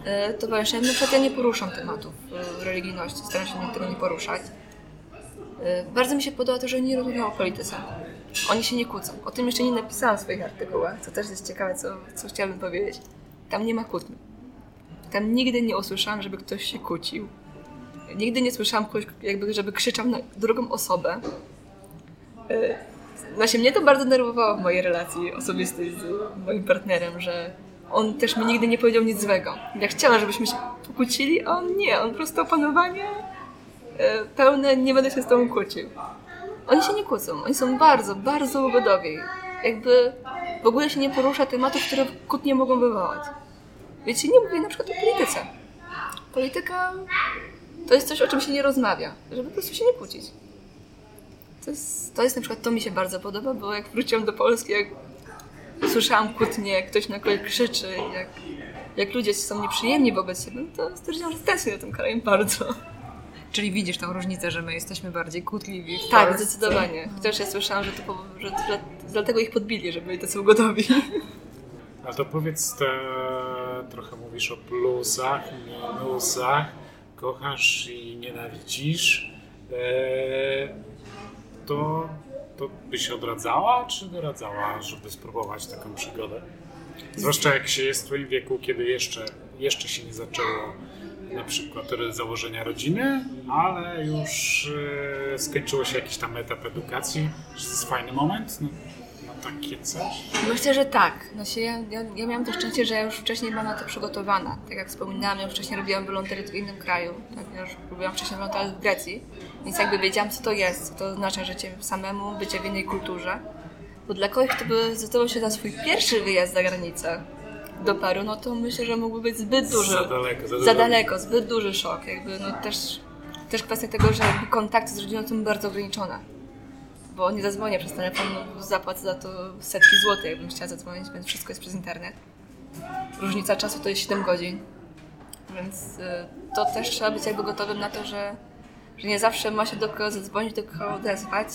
E, Towarzyszę, na przykład ja nie poruszam tematów e, religijności, staram się tego nie poruszać. Bardzo mi się podoba to, że nie rozmawiają o polityce. Oni się nie kłócą. O tym jeszcze nie napisałam w swoich artykułach, co też jest ciekawe, co, co chciałabym powiedzieć. Tam nie ma kłótni. Tam nigdy nie usłyszałam, żeby ktoś się kłócił. Nigdy nie słyszałam kogoś, jakby, żeby krzyczał na drugą osobę. E, Właśnie mnie to bardzo nerwowało w mojej relacji osobistej z moim partnerem, że on też mi nigdy nie powiedział nic złego. Ja chciałam, żebyśmy się pokłócili, a on nie. On po prostu opanowanie e, pełne, nie będę się z tobą kłócił. Oni się nie kłócą. Oni są bardzo, bardzo ugodowi. Jakby w ogóle się nie porusza tematów, które kłótnie mogą wywołać. Wiecie, nie mówię na przykład o polityce. Polityka to jest coś, o czym się nie rozmawia, żeby po prostu się nie kłócić. To jest, to jest na przykład, to mi się bardzo podoba, bo jak wróciłam do Polski, jak słyszałam kłótnie, jak ktoś na kogoś krzyczy, jak, jak ludzie są nieprzyjemni wobec siebie, no to stwierdziłam, że tęsknię tym krajem bardzo. Czyli widzisz tą różnicę, że my jesteśmy bardziej kłótliwi w Tak, Polsce. zdecydowanie. Chociaż ja słyszałam, że to że, że dlatego ich podbili, żeby byli tacy ugodowi. A to powiedz, te, trochę mówisz o plusach, minusach, kochasz i nienawidzisz. E, to, to byś odradzała, czy doradzała, żeby spróbować taką przygodę? Zwłaszcza jak się jest w twoim wieku, kiedy jeszcze, jeszcze się nie zaczęło na przykład założenia rodziny, ale już e, skończyło się jakiś tam etap edukacji. Czy to jest fajny moment na, na takie coś? Myślę, że tak. Znaczy, ja, ja, ja miałam to szczęście, że ja już wcześniej byłam na to przygotowana. Tak jak wspominałam, ja już wcześniej robiłam wolontariat w innym kraju. Tak, ja już robiłam wcześniej wolontariat w Grecji. Więc jakby wiedziałam, co to jest, co to oznacza życie samemu, bycie w innej kulturze. Bo dla kogoś, kto by zdecydował się na swój pierwszy wyjazd za granicę do Peru, no to myślę, że mógłby być zbyt duży. Za daleko, za Za daleko. zbyt duży szok. Jakby, no też, też kwestia tego, że kontakty z rodziną są bardzo ograniczone. bo nie zadzwonię przez telefon, zapłacę za to setki złotych, jakbym chciała zadzwonić, więc wszystko jest przez internet. Różnica czasu to jest 7 godzin, więc y, to też trzeba być jakby gotowym na to, że, że nie zawsze ma się do kogo zadzwonić, do kogo odezwać.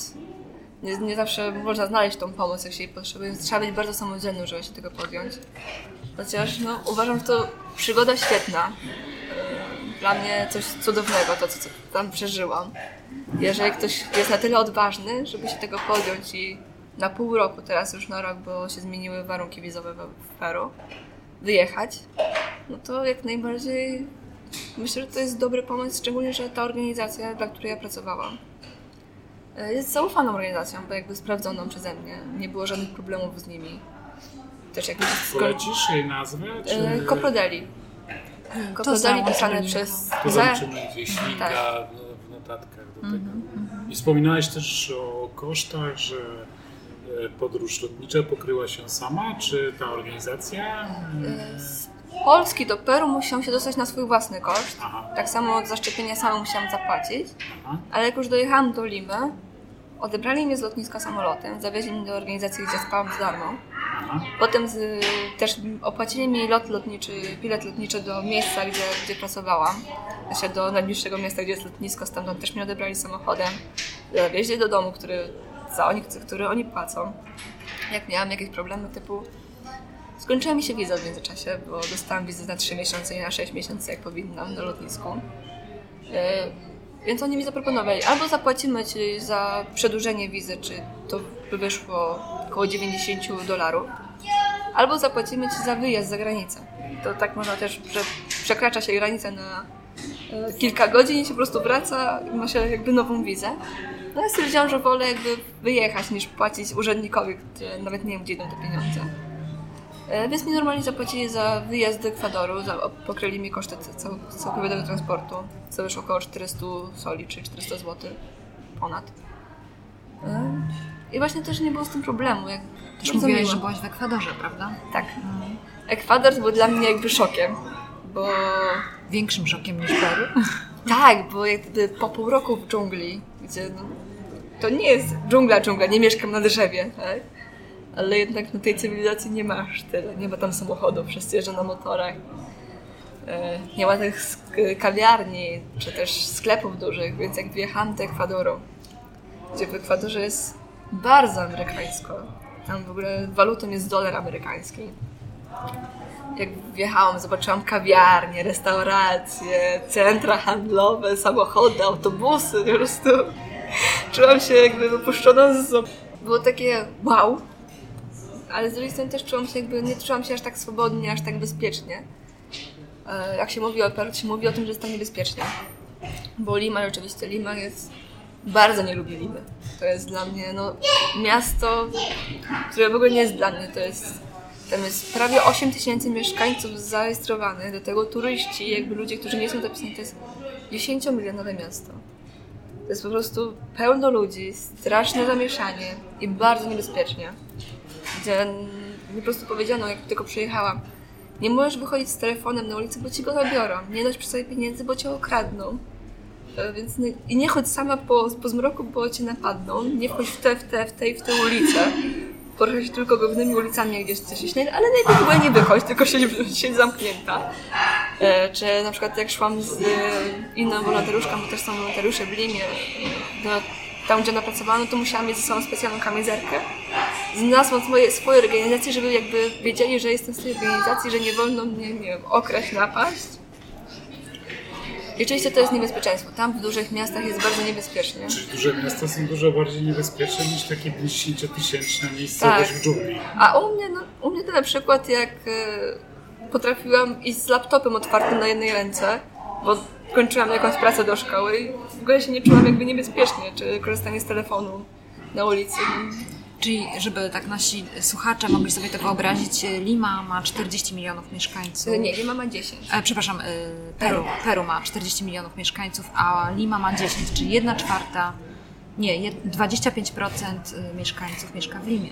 Nie, nie zawsze można znaleźć tą pomoc, jak się jej potrzebuje, więc trzeba być bardzo samodzielnym, żeby się tego podjąć. Chociaż no, uważam, że to przygoda świetna. Dla mnie coś cudownego, to co, tam przeżyłam. Jeżeli ktoś jest na tyle odważny, żeby się tego podjąć i na pół roku, teraz już na rok, bo się zmieniły warunki wizowe w w Peru, wyjechać, no to jak najbardziej myślę, że to jest dobry pomysł, szczególnie, że ta organizacja, dla której ja pracowałam, e, jest zaufaną organizacją, bo jakby sprawdzoną przeze mnie. Nie było żadnych problemów z nimi. Też jak. Polecisz jej nazwę? Czy... E, Koprodeli. Koprodeli samo pisane przez To Z. zobaczymy gdzieś linka Tak. w- notatkach do tego. I wspominałeś też o kosztach, że e, podróż lotnicza pokryła się sama, czy ta organizacja? Z Polski do Peru musiałam się dostać na swój własny koszt. Aha. Tak samo za szczepienie sama musiałam zapłacić. Aha. Ale jak już dojechałam do Limy, odebrali mnie z lotniska samolotem, zawieźli mnie do organizacji, gdzie spałam za darmo. Potem z, też opłacili mi lot lotniczy, bilet lotniczy do miejsca, gdzie, gdzie pracowałam. Znaczy do najbliższego miasta, gdzie jest lotnisko, stamtąd też mnie odebrali samochodem. Zawieźli do domu, który, za oni, który oni płacą. Jak miałam jakieś problemy typu... Skończyła mi się wiza w międzyczasie, bo dostałam wizę na 3 miesiące i na 6 miesięcy, jak powinnam, na lotnisku. E, Więc oni mi zaproponowali, albo zapłacimy Ci za przedłużenie wizy, czy to by wyszło około 90 dolarów, albo zapłacimy Ci za wyjazd za granicę. To tak można też, że przekracza się granicę na e, kilka godzin i się po prostu wraca i ma się jakby nową wizę. No ja stwierdziłam, że wolę jakby wyjechać niż płacić urzędnikowi, gdzie nawet nie wiem, gdzie idą te pieniądze. E, Więc mi normalnie zapłacili za wyjazd do Ekwadoru, za, pokryli mi koszty cał, całkowitego transportu, co wyszło około 400 soli, czy 400 zł ponad. I właśnie też nie było z tym problemu. Jak, Też mówiłaś, że byłaś w Ekwadorze, prawda? Tak. Ekwador był dla mnie jakby szokiem, bo Większym szokiem niż Peru. tak, bo jakby po pół roku w dżungli, gdzie no, to nie jest dżungla, dżungla, nie mieszkam na drzewie, tak? Ale jednak na tej cywilizacji nie masz tyle. Nie ma tam samochodów, wszyscy jeżdżą na motorach. E, Nie ma tych kawiarni, czy też sklepów dużych, więc jak wjechałam do Ekwadoru, gdzie w Ekwadorze jest bardzo amerykańsko, tam w ogóle walutą jest dolar amerykański. Jak wjechałam, zobaczyłam kawiarnie, restauracje, centra handlowe, samochody, autobusy, po prostu czułam się jakby wypuszczona z... Było takie wow, ale z drugiej strony też czułam się jakby, nie czułam się aż tak swobodnie, aż tak bezpiecznie. E, Jak się mówi o Peru, się mówi o tym, że jest tam niebezpiecznie. Bo Lima rzeczywiście, Lima jest... Bardzo nie lubię Limy. To jest dla mnie, no, miasto, które w ogóle nie jest dla mnie. To jest... Tam jest prawie 8 tysięcy mieszkańców zarejestrowanych, do tego turyści, jakby ludzie, którzy nie są zapisani. To jest 10-milionowe miasto. To jest po prostu pełno ludzi, straszne zamieszanie i bardzo niebezpiecznie. Gdzie mi po prostu powiedziano, jak tylko przyjechałam, nie możesz wychodzić z telefonem na ulicę, bo ci go zabiorą. Nie noś przy sobie pieniędzy, bo cię okradną. E, Więc nie, I nie chodź sama po, po zmroku, bo cię napadną. Nie wchodź w te, w te, w te i w te ulice. Poruszaj się tylko głównymi ulicami, gdzieś coś się ale najlepiej ogóle nie wychodź, tylko siedź, siedź zamknięta. E, Czy na przykład jak szłam z e, inną wolontariuszką, bo też są wolontariusze w Limie, do, tam gdzie ona pracowała, no to musiałam mieć ze sobą specjalną kamizelkę z nazwą swojej, swojej organizacji, żeby jakby wiedzieli, że jestem z tej organizacji, że nie wolno mnie, nie wiem, okraść, napaść. I oczywiście to jest niebezpieczeństwo. Tam w dużych miastach jest bardzo niebezpiecznie. Czyli duże miasta są dużo bardziej niebezpieczne niż takie 50-tysięczna miejscowość Tak. w dżungli. A u mnie, no, u mnie to na przykład jak e, potrafiłam iść z laptopem otwartym na jednej ręce, bo kończyłam jakąś pracę do szkoły i w ogóle się nie czułam jakby niebezpiecznie, czy korzystanie z telefonu na ulicy. Czyli, żeby tak nasi słuchacze mogli sobie to wyobrazić, Lima ma 40 milionów mieszkańców. E, Nie, nie mama 10. E, przepraszam, e, Peru. Peru ma 40 milionów mieszkańców, a Lima ma 10, czyli 1 czwarta, nie, jed- 25% y, mieszkańców mieszka w Limie.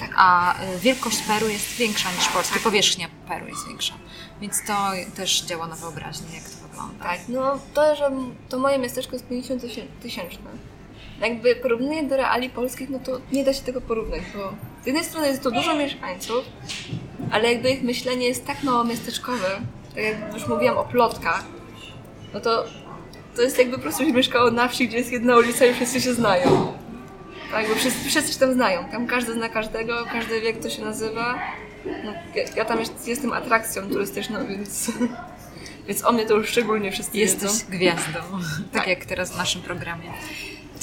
Tak. A wielkość Peru jest większa niż Polska, powierzchnia Peru jest większa. Więc to też działa na wyobraźnię, jak to wygląda. Tak, no to, że to moje miasteczko jest 50 tysię- tysięczne. Jakby porównanie do reali polskich, no to nie da się tego porównać, bo z jednej strony jest to dużo mieszkańców, ale jakby ich myślenie jest tak mało miasteczkowe, tak jak już mówiłam o plotkach, no to to jest jakby po prostu się mieszkało na wsi, gdzie jest jedna ulica i wszyscy się znają. Tak, bo wszyscy, wszyscy się tam znają. Tam każdy zna każdego, każdy wie, kto się nazywa. No, ja, ja tam jest, jestem atrakcją turystyczną, więc, więc o mnie to już szczególnie wszyscy Jesteś wiedzą. gwiazdą, tak jak teraz w naszym programie.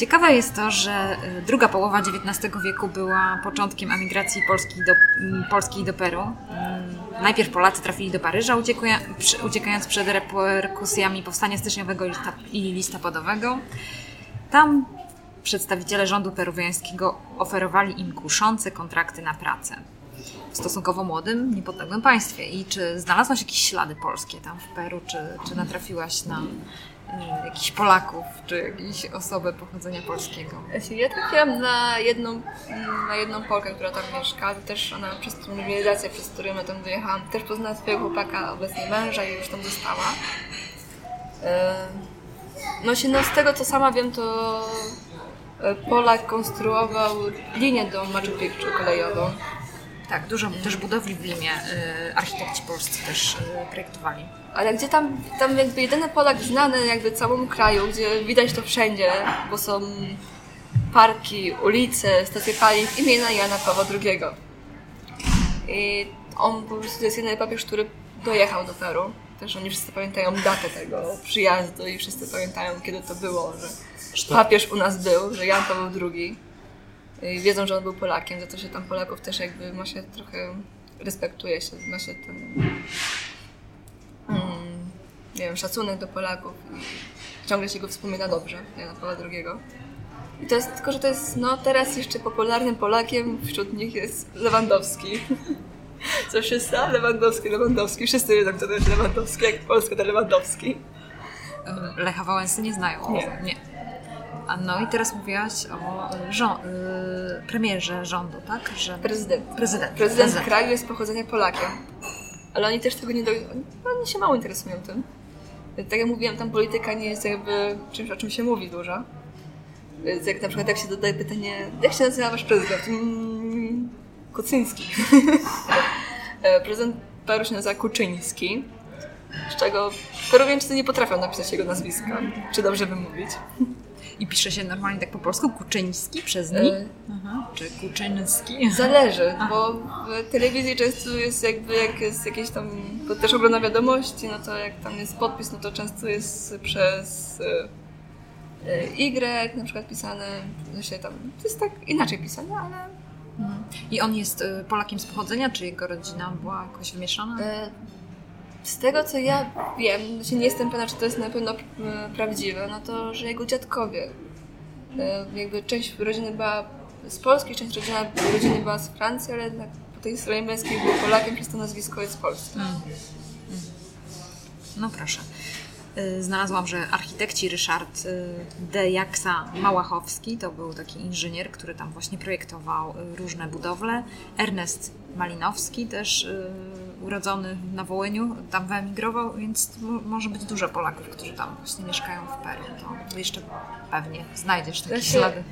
Ciekawe jest to, że y, druga połowa XIX wieku była początkiem emigracji Polski do, mm, Polski do Peru. Mm, Najpierw Polacy trafili do Paryża, uciekając przed reperkusjami powstania styczniowego i listopadowego. Tam przedstawiciele rządu peruwiańskiego oferowali im kuszące kontrakty na pracę w stosunkowo młodym, niepodległym państwie. I czy znalazłaś jakieś ślady polskie tam w Peru, czy, czy natrafiłaś na jakichś Polaków, czy jakieś osobę pochodzenia polskiego? Ja trafiłam na jedną, na jedną Polkę, która tam mieszka. To też ona przez tą mobilizację, przez którą ja tam dojechałam, też poznała swojego chłopaka, obecnie męża i już tam została. E, No się, no z tego co sama wiem, to e, Polak konstruował linię do Machu Picchu kolejową. Tak, dużo też budowli w Limie y, architekci polscy też y, projektowali. Ale gdzie tam, tam jakby jedyny Polak znany jakby całemu kraju, gdzie widać to wszędzie, bo są parki, ulice, stacje paliw imienia Jana Pawła II. I on po prostu jest jedyny papież, który dojechał do Peru. Też oni wszyscy pamiętają datę tego przyjazdu i wszyscy pamiętają, kiedy to było, że papież u nas był, że Jan Paweł II. I wiedzą, że on był Polakiem, za to się tam Polaków też jakby ma się trochę, respektuje się, ma się ten nie wiem, szacunek do Polaków i ciągle się go wspomina dobrze, Jana Pawła II. I to jest tylko, że to jest, no teraz jeszcze popularnym Polakiem wśród nich jest Lewandowski. Co wszyscy, Lewandowski, Lewandowski, wszyscy wiedzą, kto to jest Lewandowski, jak Polska to Lewandowski. Y, Lecha Wałęsy nie znają. Nie. A no i teraz mówiłaś o żo- y, premierze rządu, tak? Że Prezydent. prezydent. Prezydent kraju jest pochodzenia Polakiem. Ale oni też tego nie do... Oni się mało interesują tym. Tak jak mówiłam, tam polityka nie jest jakby czymś, o czym się mówi dużo. Więc jak na przykład jak się dodaje pytanie, jak się nazywa wasz prezydent? Mm, Kucyński. E, prezydent Peru się nazywa Kuczyński, z czego Peruwiańczycy nie potrafią napisać jego nazwiska, czy dobrze wymówić. I pisze się normalnie tak po polsku, Kuczyński przez ni? E, Aha. Czy Kuczynski? Zależy, bo w telewizji często jest jakby, jak jest jakieś tam, bo też ogląda wiadomości, no to jak tam jest podpis, no to często jest przez y, y, Y na przykład pisane, no się tam, to jest tak inaczej pisane, ale I on jest y, Polakiem z pochodzenia, czy jego rodzina była jakoś wymieszana? Z tego co ja wiem, znaczy nie jestem pewna, czy to jest na pewno y, prawdziwe, no to, że jego dziadkowie, y, jakby część rodziny była z Polski, część rodziny była z Francji, ale jednak po tej stronie męskiej był Polakiem, przez to nazwisko jest polskie. No proszę. Y, Znalazłam, że architekci Ryszard y, de Jaksa Małachowski to był taki inżynier, który tam właśnie projektował y, różne budowle. Ernest Malinowski też urodzony na Wołyniu, tam wyemigrował, więc mo- może być dużo Polaków, którzy tam właśnie mieszkają w Peru. To jeszcze pewnie znajdziesz takie Znaczy, ślady.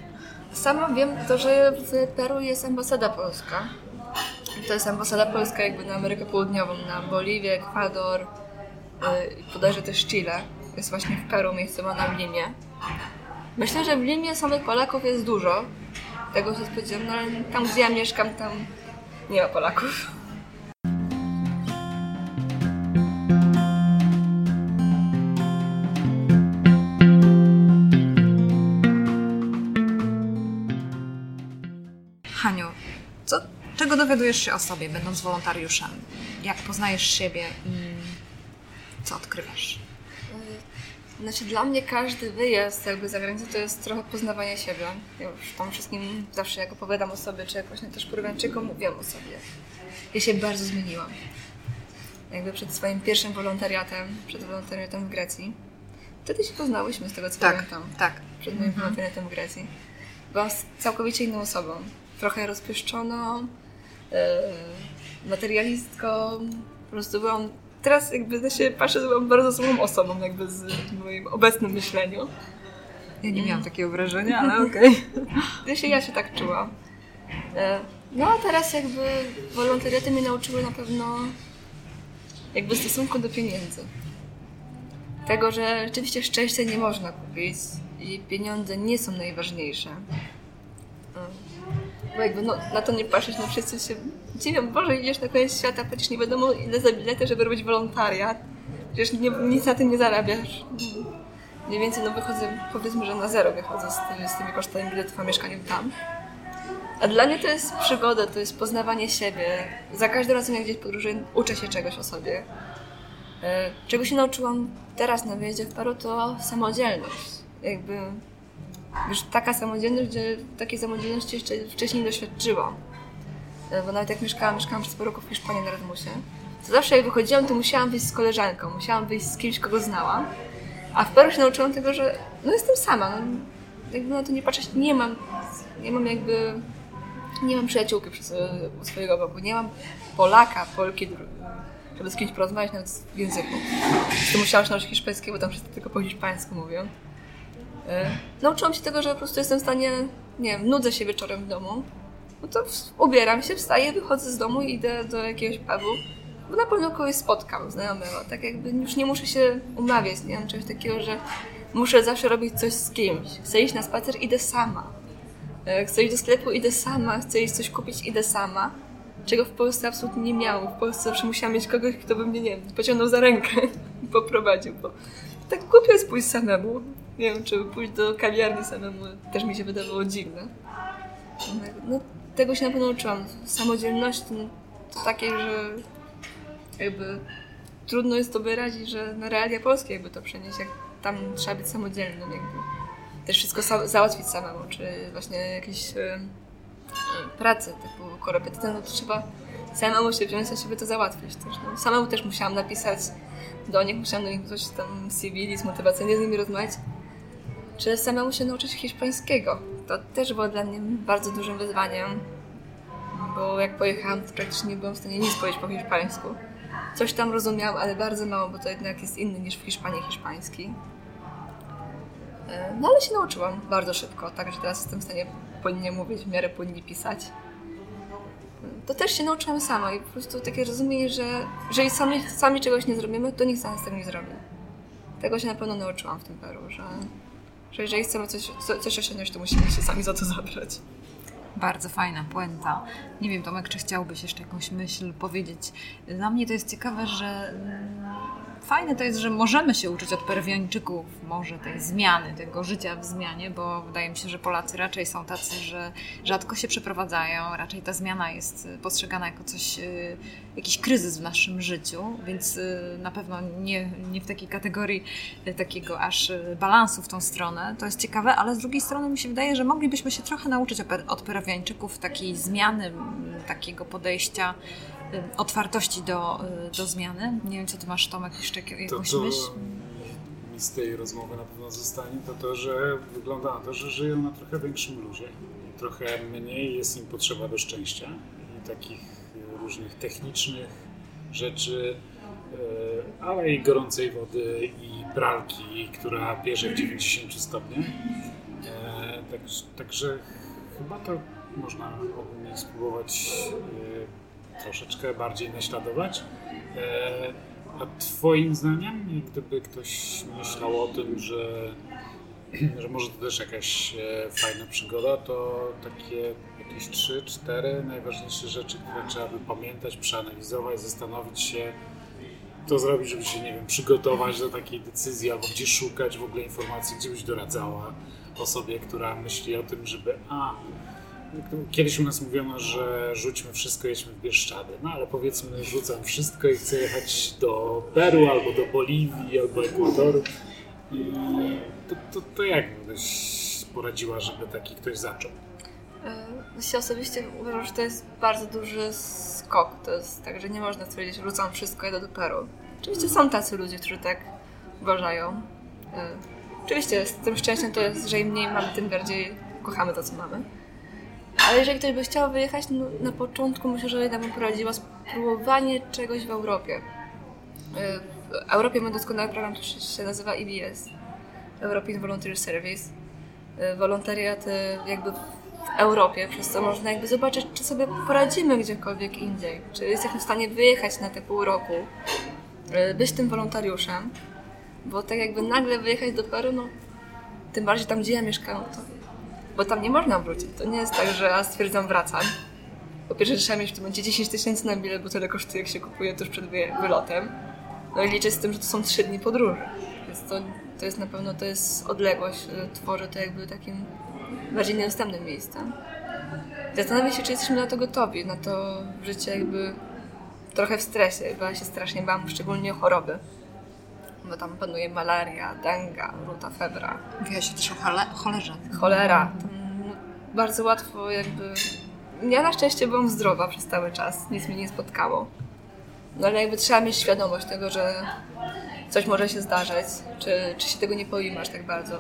Sama wiem to, że w Peru jest ambasada polska. To jest ambasada polska jakby na Amerykę Południową, na Boliwię, Ekwador, bodajże też Chile. Jest właśnie w Peru, miejsce ma na w Limie. Myślę, że w Limie samych Polaków jest dużo. Tego się spodziewam, no ale tam gdzie ja mieszkam, tam nie ma Polaków. Haniu, co, czego dowiadujesz się o sobie, będąc wolontariuszem? Jak poznajesz siebie co odkrywasz? Znaczy dla mnie każdy wyjazd jakby za granicę to jest trochę poznawanie siebie. Ja już tam wszystkim zawsze jak opowiadam o sobie, czy jak właśnie też Peruwianczykom mówiłam o sobie. Ja się bardzo zmieniłam. Jakby przed swoim pierwszym wolontariatem, przed wolontariatem w Grecji. Wtedy się poznałyśmy z tego co pamiętam. tak. Przed moim wolontariatem w Grecji. Byłam całkowicie inną osobą. Trochę rozpieszczoną, yy, materialistką. Po prostu byłam... Teraz jakby siebie patrzę, byłam bardzo złą osobą jakby z moim obecnym myśleniu. Ja nie miałam takiego wrażenia, ale okej. Okay. się, ja się tak czułam. E, no a teraz jakby wolontariaty mnie nauczyły na pewno jakby stosunku do pieniędzy. Tego, że rzeczywiście szczęście nie można kupić i pieniądze nie są najważniejsze. Bo jakby no, na to nie patrzeć, no wszyscy się dziwią, Boże, idziesz na koniec świata, przecież nie wiadomo ile za bilety, żeby robić wolontariat. Przecież nie, nic na tym nie zarabiasz. Mniej więcej no wychodzę, powiedzmy, że na zero wychodzę z, z tymi kosztami biletów, a mieszkaniem tam. A dla mnie to jest przygoda, to jest poznawanie siebie. Za każdym razem, jak gdzieś podróżuję, uczę się czegoś o sobie. E, czego się nauczyłam teraz na wyjeździe w Peru, to samodzielność. Jakby już taka samodzielność, że takiej samodzielności jeszcze wcześniej doświadczyłam. E, bo nawet jak mieszkałam, mieszkałam przez pół roku w Hiszpanii na Erasmusie, to zawsze jak wychodziłam, to musiałam wyjść z koleżanką, musiałam wyjść z kimś, kogo znałam. A w Peru się nauczyłam tego, że no jestem sama. No, jakby na to nie patrzeć, nie mam, nie mam jakby, nie mam przyjaciółki przy, u swojego boku, nie mam Polaka, Polki, żeby z kimś porozmawiać nawet w języku. To musiałam się nauczyć hiszpańskiego, bo tam wszyscy tylko po hiszpańsku mówią. E, nauczyłam się tego, że po prostu jestem w stanie, nie wiem, nudzę się wieczorem w domu, no to ubieram się, wstaję, wychodzę z domu i idę do jakiegoś pubu, bo na pewno kogoś spotkam, znajomego. Tak jakby już nie muszę się umawiać, nie mam czegoś takiego, że muszę zawsze robić coś z kimś. Chcę iść na spacer, idę sama. E, chcę iść do sklepu, idę sama. Chcę iść coś kupić, idę sama. Czego w Polsce absolutnie nie miało. W Polsce zawsze musiałam mieć kogoś, kto by mnie, nie wiem, pociągnął za rękę i poprowadził, bo tak głupio jest pójść samemu. Nie wiem, czy pójść do kawiarni samemu też mi się wydawało dziwne. No, tego się na pewno uczyłam. Samodzielność to takie, że jakby trudno jest to wyrazić, że na realia polskie jakby to przenieść, jak tam trzeba być samodzielnym, jakby też wszystko sa załatwić samemu, czy właśnie jakieś e, prace typu korepetycja, no to trzeba samemu się wziąć, a siebie to załatwić też. No. Samemu też musiałam napisać do nich, musiałam do nich coś tam CV, list motywacyjny z nimi rozmawiać, czy samemu się nauczyć hiszpańskiego. To też było dla mnie bardzo dużym wyzwaniem, bo jak pojechałam, to praktycznie nie byłam w stanie nic powiedzieć po hiszpańsku. Coś tam rozumiałam, ale bardzo mało, bo to jednak jest inny niż w Hiszpanii hiszpański. E, no ale się nauczyłam bardzo szybko, także teraz jestem w stanie płynnie mówić, w miarę płynnie pisać. To też się nauczyłam sama i po prostu takie rozumienie, że jeżeli sami, sami czegoś nie zrobimy, to nikt za nas tego nie zrobi. Tego się na pewno nauczyłam w tym Peru, że że jeżeli chcemy coś, coś osiągnąć, to musimy się sami za to zabrać. Bardzo fajna puenta. Nie wiem, Tomek, czy chciałbyś jeszcze jakąś myśl powiedzieć? Dla mnie to jest ciekawe, że fajne to jest, że możemy się uczyć od Peruwiańczyków może tej zmiany, tego życia w zmianie, bo wydaje mi się, że Polacy raczej są tacy, że rzadko się przeprowadzają, raczej ta zmiana jest postrzegana jako coś, y, jakiś kryzys w naszym życiu, więc y, na pewno nie, nie w takiej kategorii y, takiego aż balansu w tą stronę. To jest ciekawe, ale z drugiej strony mi się wydaje, że moglibyśmy się trochę nauczyć od Peruwiańczyków takiej zmiany, takiego podejścia otwartości do, y, do zmiany. Nie wiem, co ty masz, Tomek, jeszcze jakąś to, to myśl? Mi z tej rozmowy na pewno zostanie to to, że wygląda na to, że żyją na trochę większym luzie. Trochę mniej jest im potrzeba do szczęścia i takich różnych technicznych rzeczy, y, ale i gorącej wody i pralki, która bierze w 90 stopniach. Także, także chyba to można ogólnie spróbować y, troszeczkę bardziej naśladować. E, a Twoim zdaniem, gdyby ktoś myślał o tym, że, że może to też jakaś e, fajna przygoda, to takie jakieś trzy, cztery najważniejsze rzeczy, które trzeba by pamiętać, przeanalizować, zastanowić się, to zrobić, żeby się, nie wiem, przygotować do takiej decyzji, albo gdzie szukać w ogóle informacji, gdzie byś doradzała osobie, która myśli o tym, żeby a, Kiedyś u nas mówiono, że rzućmy wszystko, jedźmy w Bieszczady. No ale powiedzmy, rzucam wszystko i chcę jechać do Peru, albo do Boliwii, albo Ekwadoru. I to, to, to jak byś poradziła, żeby taki ktoś zaczął? Ja e, osobiście uważam, że to jest bardzo duży skok. To jest tak, że nie można stwierdzić, rzucam wszystko, jedę do Peru. Oczywiście są tacy ludzie, którzy tak uważają. E, oczywiście z tym szczęściem to jest, że im mniej mamy, tym bardziej kochamy to, co mamy. Ale jeżeli ktoś by chciał wyjechać, no, na początku myślę, że jednak bym poradziła spróbowanie czegoś w Europie. Y, w Europie mamy doskonały program, który się nazywa EBS. European Volunteer Service. y, wolontariaty jakby w Europie, przez co można jakby zobaczyć, czy sobie poradzimy gdziekolwiek indziej, czy jesteśmy w stanie wyjechać na te pół roku, y, być tym wolontariuszem, bo tak jakby nagle wyjechać do Peru, no tym bardziej tam, gdzie ja mieszkam, to, bo tam nie można wrócić. To nie jest tak, że ja stwierdzam wracam. Po pierwsze, trzeba mieć w tym momencie 10 tysięcy na bilet, bo tyle kosztuje, jak się kupuje tuż przed wylotem. No i liczę z tym, że to są 3 dni podróży. Więc to, to jest na pewno, to jest odległość, tworzy to jakby takim bardziej niedostępnym miejscem. Zastanawiam się, czy jesteśmy na to gotowi, na to życie jakby trochę w stresie, bo ja się strasznie bałam, szczególnie choroby. Bo tam panuje malaria, denga, ruta febra. Mówiła się też o chole cholerze. Cholera. Tam bardzo łatwo jakby... Ja na szczęście byłam zdrowa przez cały czas, nic mnie nie spotkało. No ale jakby trzeba mieć świadomość tego, że coś może się zdarzyć, czy, czy się tego nie aż tak bardzo.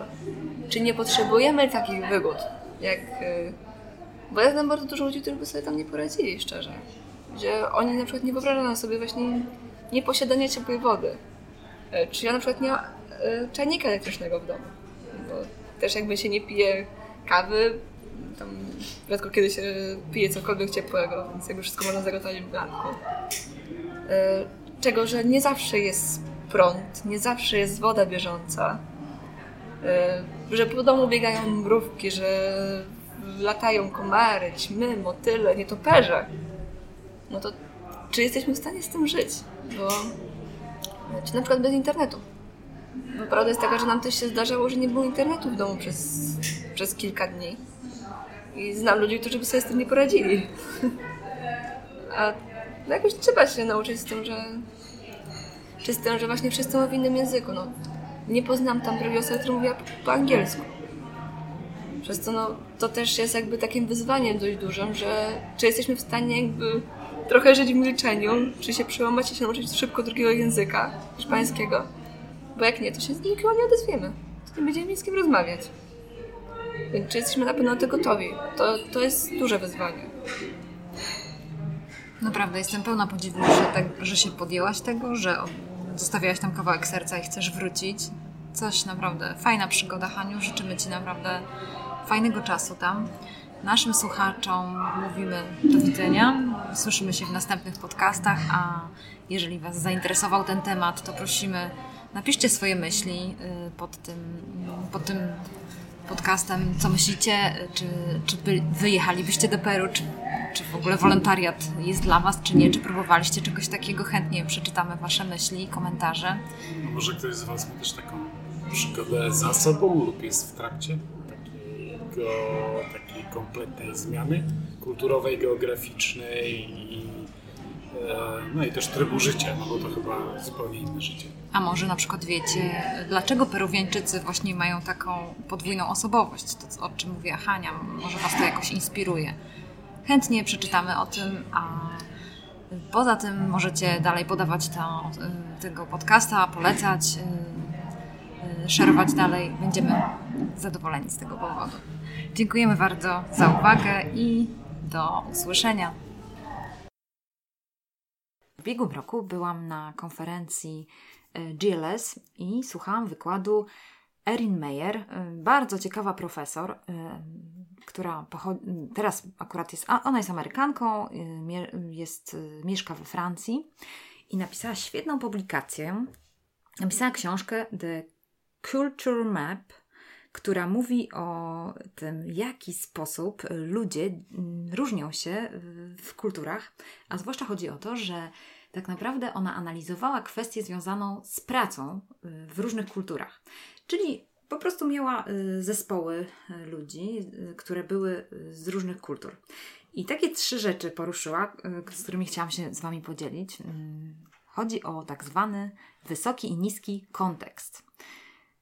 Czy nie potrzebujemy takich wygód, jak... y, Bo ja znam bardzo dużo ludzi, którzy by sobie tam nie poradzili, szczerze. Gdzie oni na przykład nie wyobrażają sobie właśnie nieposiadania ciepłej wody. E, Czy ja na przykład nie mam e, czajnika elektrycznego w domu. Bo też jakby się nie pije kawy, tam rzadko kiedy się pije cokolwiek ciepłego, więc jakby wszystko można zagotować w garnku. E, Czego, że nie zawsze jest prąd, nie zawsze jest woda bieżąca. Że po domu biegają mrówki, że latają komary, ćmy, motyle, nietoperze. No to czy jesteśmy w stanie z tym żyć? Bo czy na przykład bez internetu. Bo prawda jest taka, że nam też się zdarzało, że nie było internetu w domu przez, przez kilka dni. I znam ludzi, którzy by sobie z tym nie poradzili. A no jakoś trzeba się nauczyć z tym, że czy z tym, że właśnie wszyscy mówią w innym języku. No, nie poznam tam drugiej osoby, która mówiła po, angielsku. Przez co no, to też jest jakby takim wyzwaniem dość dużym, że czy jesteśmy w stanie jakby trochę żyć w milczeniu, czy się przełamać i się nauczyć szybko drugiego języka hiszpańskiego. Bo jak nie, to się z nikogo nie odezwiemy. To nie będziemy z kim rozmawiać. Więc czy jesteśmy na pewno na to gotowi? To, to jest duże wyzwanie. Naprawdę, jestem pełna podziwu, że, tak, że się podjęłaś tego, że zostawiałaś tam kawałek serca i chcesz wrócić. Coś naprawdę, fajna przygoda, Haniu. Życzymy Ci naprawdę fajnego czasu tam. Naszym słuchaczom mówimy do widzenia. Słyszymy się w następnych podcastach, a jeżeli Was zainteresował ten temat, to prosimy, napiszcie swoje myśli y, pod tym, pod tym podcastem, co myślicie, czy, czy by, wyjechalibyście do Peru, czy, czy w ogóle wolontariat jest dla Was, czy nie, czy próbowaliście czegoś takiego, chętnie przeczytamy Wasze myśli, komentarze. Może ktoś z Was ma też taką przygodę za sobą lub jest w trakcie takiego, takiej kompletnej zmiany kulturowej, geograficznej i, e, no i też trybu życia, no bo to chyba zupełnie inne życie. A może na przykład wiecie, dlaczego Peruwiańczycy właśnie mają taką podwójną osobowość, to o czym mówiła Hania, może Was to jakoś inspiruje. Chętnie przeczytamy o tym, a poza tym możecie dalej podawać to, y, tego podcasta, polecać, y, y, szerować dalej. Będziemy zadowoleni z tego powodu. Dziękujemy bardzo za uwagę i do usłyszenia. W ubiegłym roku byłam na konferencji e, GLS i słuchałam wykładu Erin Meyer, e, bardzo ciekawa profesor, e, która teraz akurat jest, ona jest Amerykanką, jest, mieszka we Francji i napisała świetną publikację. Napisała książkę The Culture Map, która mówi o tym, w jaki sposób ludzie mm, różnią się w- kulturach, a zwłaszcza chodzi o to, że tak naprawdę ona analizowała kwestię związaną z pracą y, w różnych kulturach. Czyli po prostu miała y, zespoły y, ludzi, które były z różnych kultur. I takie trzy rzeczy poruszyła, z którymi chciałam się z Wami podzielić. Ym, Chodzi o tak zwany wysoki i niski kontekst.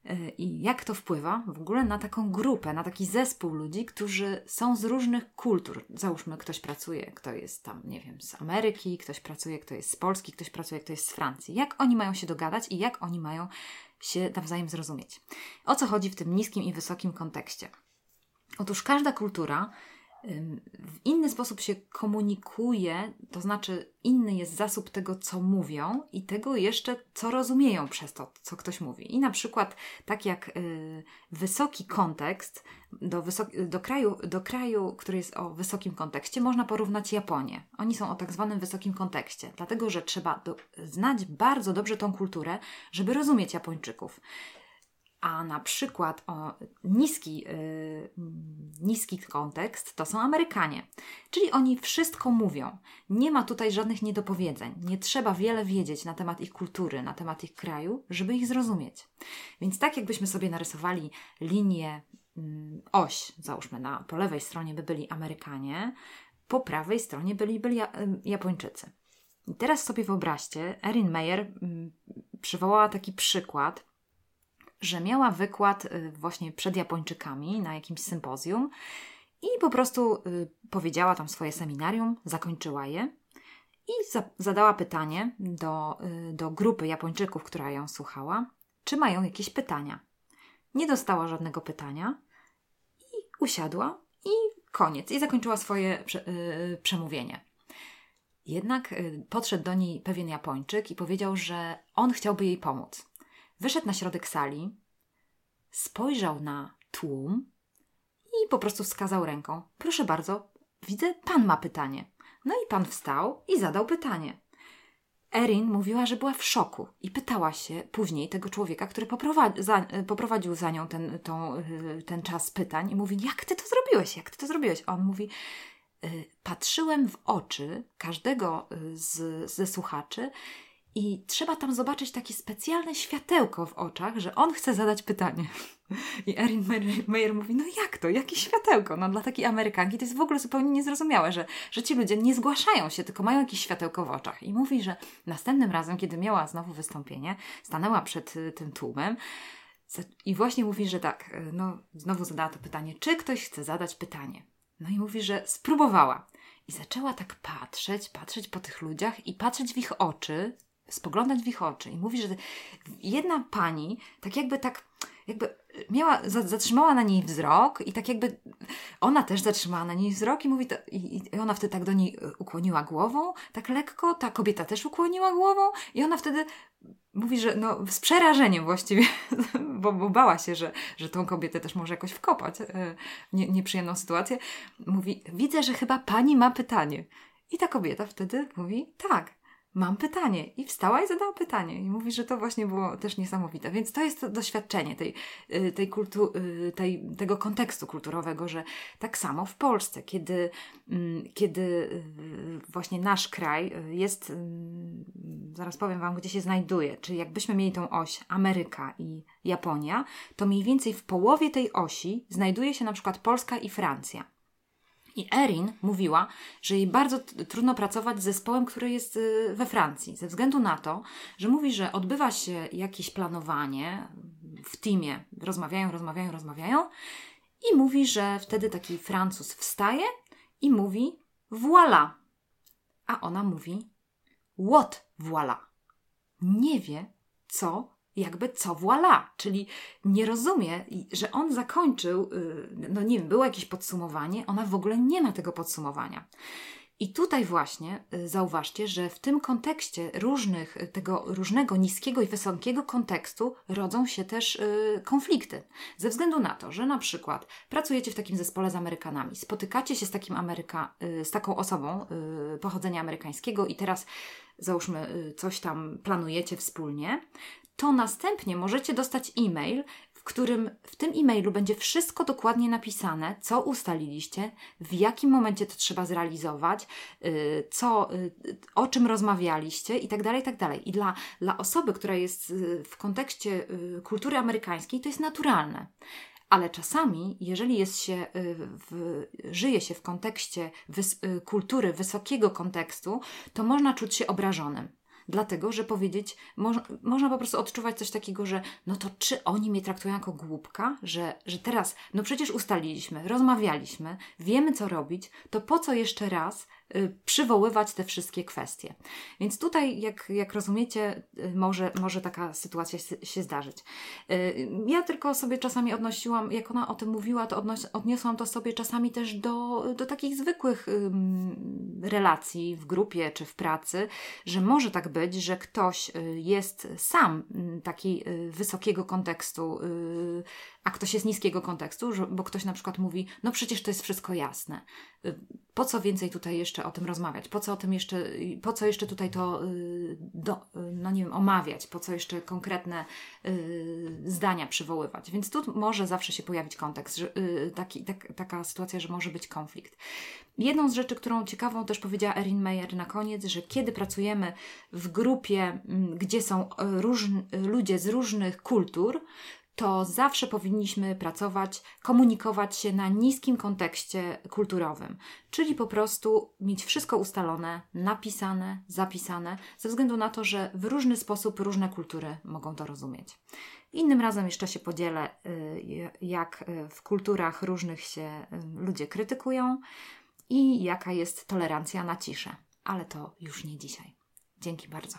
Y, I jak to wpływa w ogóle na taką grupę, na taki zespół ludzi, którzy są z różnych kultur. Załóżmy, ktoś pracuje, kto jest tam, nie wiem, z Ameryki, ktoś pracuje, kto jest z Polski, ktoś pracuje, kto jest z Francji. Jak oni mają się dogadać i jak oni mają się nawzajem zrozumieć? O co chodzi w tym niskim i wysokim kontekście? Otóż każda kultura w inny sposób się komunikuje, to znaczy inny jest zasób tego, co mówią i tego jeszcze, co rozumieją przez to, co ktoś mówi. I na przykład, tak jak y, wysoki kontekst do, do, kraju, do kraju, który jest o wysokim kontekście, można porównać Japonię. Oni są o tak zwanym wysokim kontekście, dlatego że trzeba znać bardzo dobrze tą kulturę, żeby rozumieć Japończyków a na przykład o niski, yy, niski kontekst to są Amerykanie. Czyli oni wszystko mówią. Nie ma tutaj żadnych niedopowiedzeń. Nie trzeba wiele wiedzieć na temat ich kultury, na temat ich kraju, żeby ich zrozumieć. Więc tak jakbyśmy sobie narysowali linię, yy, oś, załóżmy na, po lewej stronie by byli Amerykanie, po prawej stronie byli, byli Japończycy. I teraz sobie wyobraźcie, Erin Meyer yy, przywołała taki przykład, że miała wykład y, właśnie przed Japończykami na jakimś sympozjum i po prostu y, powiedziała tam swoje seminarium, zakończyła je i za zadała pytanie do, y, do grupy Japończyków, która ją słuchała, czy mają jakieś pytania. Nie dostała żadnego pytania i usiadła i koniec. I zakończyła swoje prze przemówienie. Jednak podszedł do niej pewien Japończyk i powiedział, że on chciałby jej pomóc. Wyszedł na środek sali, spojrzał na tłum i po prostu wskazał ręką: Proszę bardzo, widzę, pan ma pytanie. No i pan wstał i zadał pytanie. Erin mówiła, że była w szoku i pytała się później tego człowieka, który poprowadzi, za, poprowadził za nią ten, tą, ten czas pytań i mówi, jak ty to zrobiłeś, jak ty to zrobiłeś? A on mówi, y, patrzyłem w oczy każdego z, ze słuchaczy i trzeba tam zobaczyć takie specjalne światełko w oczach, że on chce zadać pytanie. I Erin Meyer mówi, no jak to? Jakie światełko? No dla takiej Amerykanki to jest w ogóle zupełnie niezrozumiałe, że, że ci ludzie nie zgłaszają się, tylko mają jakieś światełko w oczach. I mówi, że następnym razem, kiedy miała znowu wystąpienie, stanęła przed y, tym tłumem i właśnie mówi, że tak, y, no znowu zadała to pytanie, czy ktoś chce zadać pytanie? No i mówi, że spróbowała. I zaczęła tak patrzeć, patrzeć po tych ludziach i patrzeć w ich oczy, spoglądać w ich oczy i mówi, że jedna pani tak jakby tak, jakby miała, zatrzymała na niej wzrok i tak jakby ona też zatrzymała na niej wzrok i mówi, to, i, i ona wtedy tak do niej e, ukłoniła głową, tak lekko, ta kobieta też ukłoniła głową i ona wtedy mówi, że no z przerażeniem właściwie, bo, bo bała się, że, że tą kobietę też może jakoś wkopać e, nie, nieprzyjemną sytuację, mówi, widzę, że chyba pani ma pytanie. I ta kobieta wtedy mówi, tak, mam pytanie. I wstała i zadała pytanie. I mówi, że to właśnie było też niesamowite. Więc to jest to doświadczenie tej, y, tej kultu, y, tej, tego kontekstu kulturowego, że tak samo w Polsce, kiedy, mm, kiedy y, właśnie nasz kraj jest, zaraz powiem Wam, gdzie się znajduje, czyli jakbyśmy mieli tą oś Ameryka i Japonia, to mniej więcej w połowie tej osi znajduje się na przykład Polska i Francja. I Erin mówiła, że jej bardzo trudno pracować z zespołem, który jest y, we Francji, ze względu na to, że mówi, że odbywa się jakieś planowanie w teamie, rozmawiają, rozmawiają, rozmawiają i mówi, że wtedy taki Francuz wstaje i mówi voilà, a ona mówi what voilà. Nie wie, co jakby co voilà, czyli nie rozumie, że on zakończył, y, no nie wiem, było jakieś podsumowanie, ona w ogóle nie ma tego podsumowania. I tutaj właśnie y, zauważcie, że w tym kontekście różnych, y, tego różnego niskiego i wysokiego kontekstu rodzą się też konflikty. Ze względu na to, że na przykład pracujecie w takim zespole z Amerykanami, spotykacie się z, takim Ameryka, z taką osobą pochodzenia amerykańskiego i teraz załóżmy coś tam planujecie wspólnie, to następnie możecie dostać e-mail, w którym w tym e-mailu będzie wszystko dokładnie napisane, co ustaliliście, w jakim momencie to trzeba zrealizować, y, co, y, o czym rozmawialiście i tak dalej, i tak. I dla, dla osoby, która jest y, w kontekście kultury amerykańskiej, to jest naturalne. Ale czasami, jeżeli jest się, w, żyje się w kontekście wys, kultury wysokiego kontekstu, to można czuć się obrażonym dlatego że powiedzieć, mo można po prostu odczuwać coś takiego, że no to czy oni mnie traktują jako głupka, że, że teraz, no przecież ustaliliśmy, rozmawialiśmy, wiemy co robić, to po co jeszcze raz przywoływać te wszystkie kwestie. Więc tutaj, jak, jak rozumiecie, y, może, może taka sytuacja się zdarzyć. Y, ja tylko sobie czasami odnosiłam, jak ona o tym mówiła, to odnos- odniosłam to sobie czasami też do, do takich zwykłych relacji w grupie czy w pracy, że może tak być, że ktoś jest sam taki wysokiego kontekstu, a ktoś jest niskiego kontekstu, bo ktoś na przykład mówi, no przecież to jest wszystko jasne. Y, po co więcej tutaj jeszcze o tym rozmawiać? Po co o tym jeszcze, po co jeszcze tutaj to, y, do, y, no nie wiem, omawiać? Po co jeszcze konkretne zdania przywoływać? Więc tu może zawsze się pojawić kontekst, taki, tak, taka sytuacja, że może być konflikt. Jedną z rzeczy, którą ciekawą też powiedziała Erin Meyer na koniec, że kiedy pracujemy w grupie, mm, gdzie są ludzie z różnych kultur, to zawsze powinniśmy pracować, komunikować się na niskim kontekście kulturowym, czyli po prostu mieć wszystko ustalone, napisane, zapisane, ze względu na to, że w różny sposób różne kultury mogą to rozumieć. Innym razem jeszcze się podzielę, y, jak y, w kulturach różnych się y, ludzie krytykują i jaka jest tolerancja na ciszę, ale to już nie dzisiaj. Dzięki bardzo.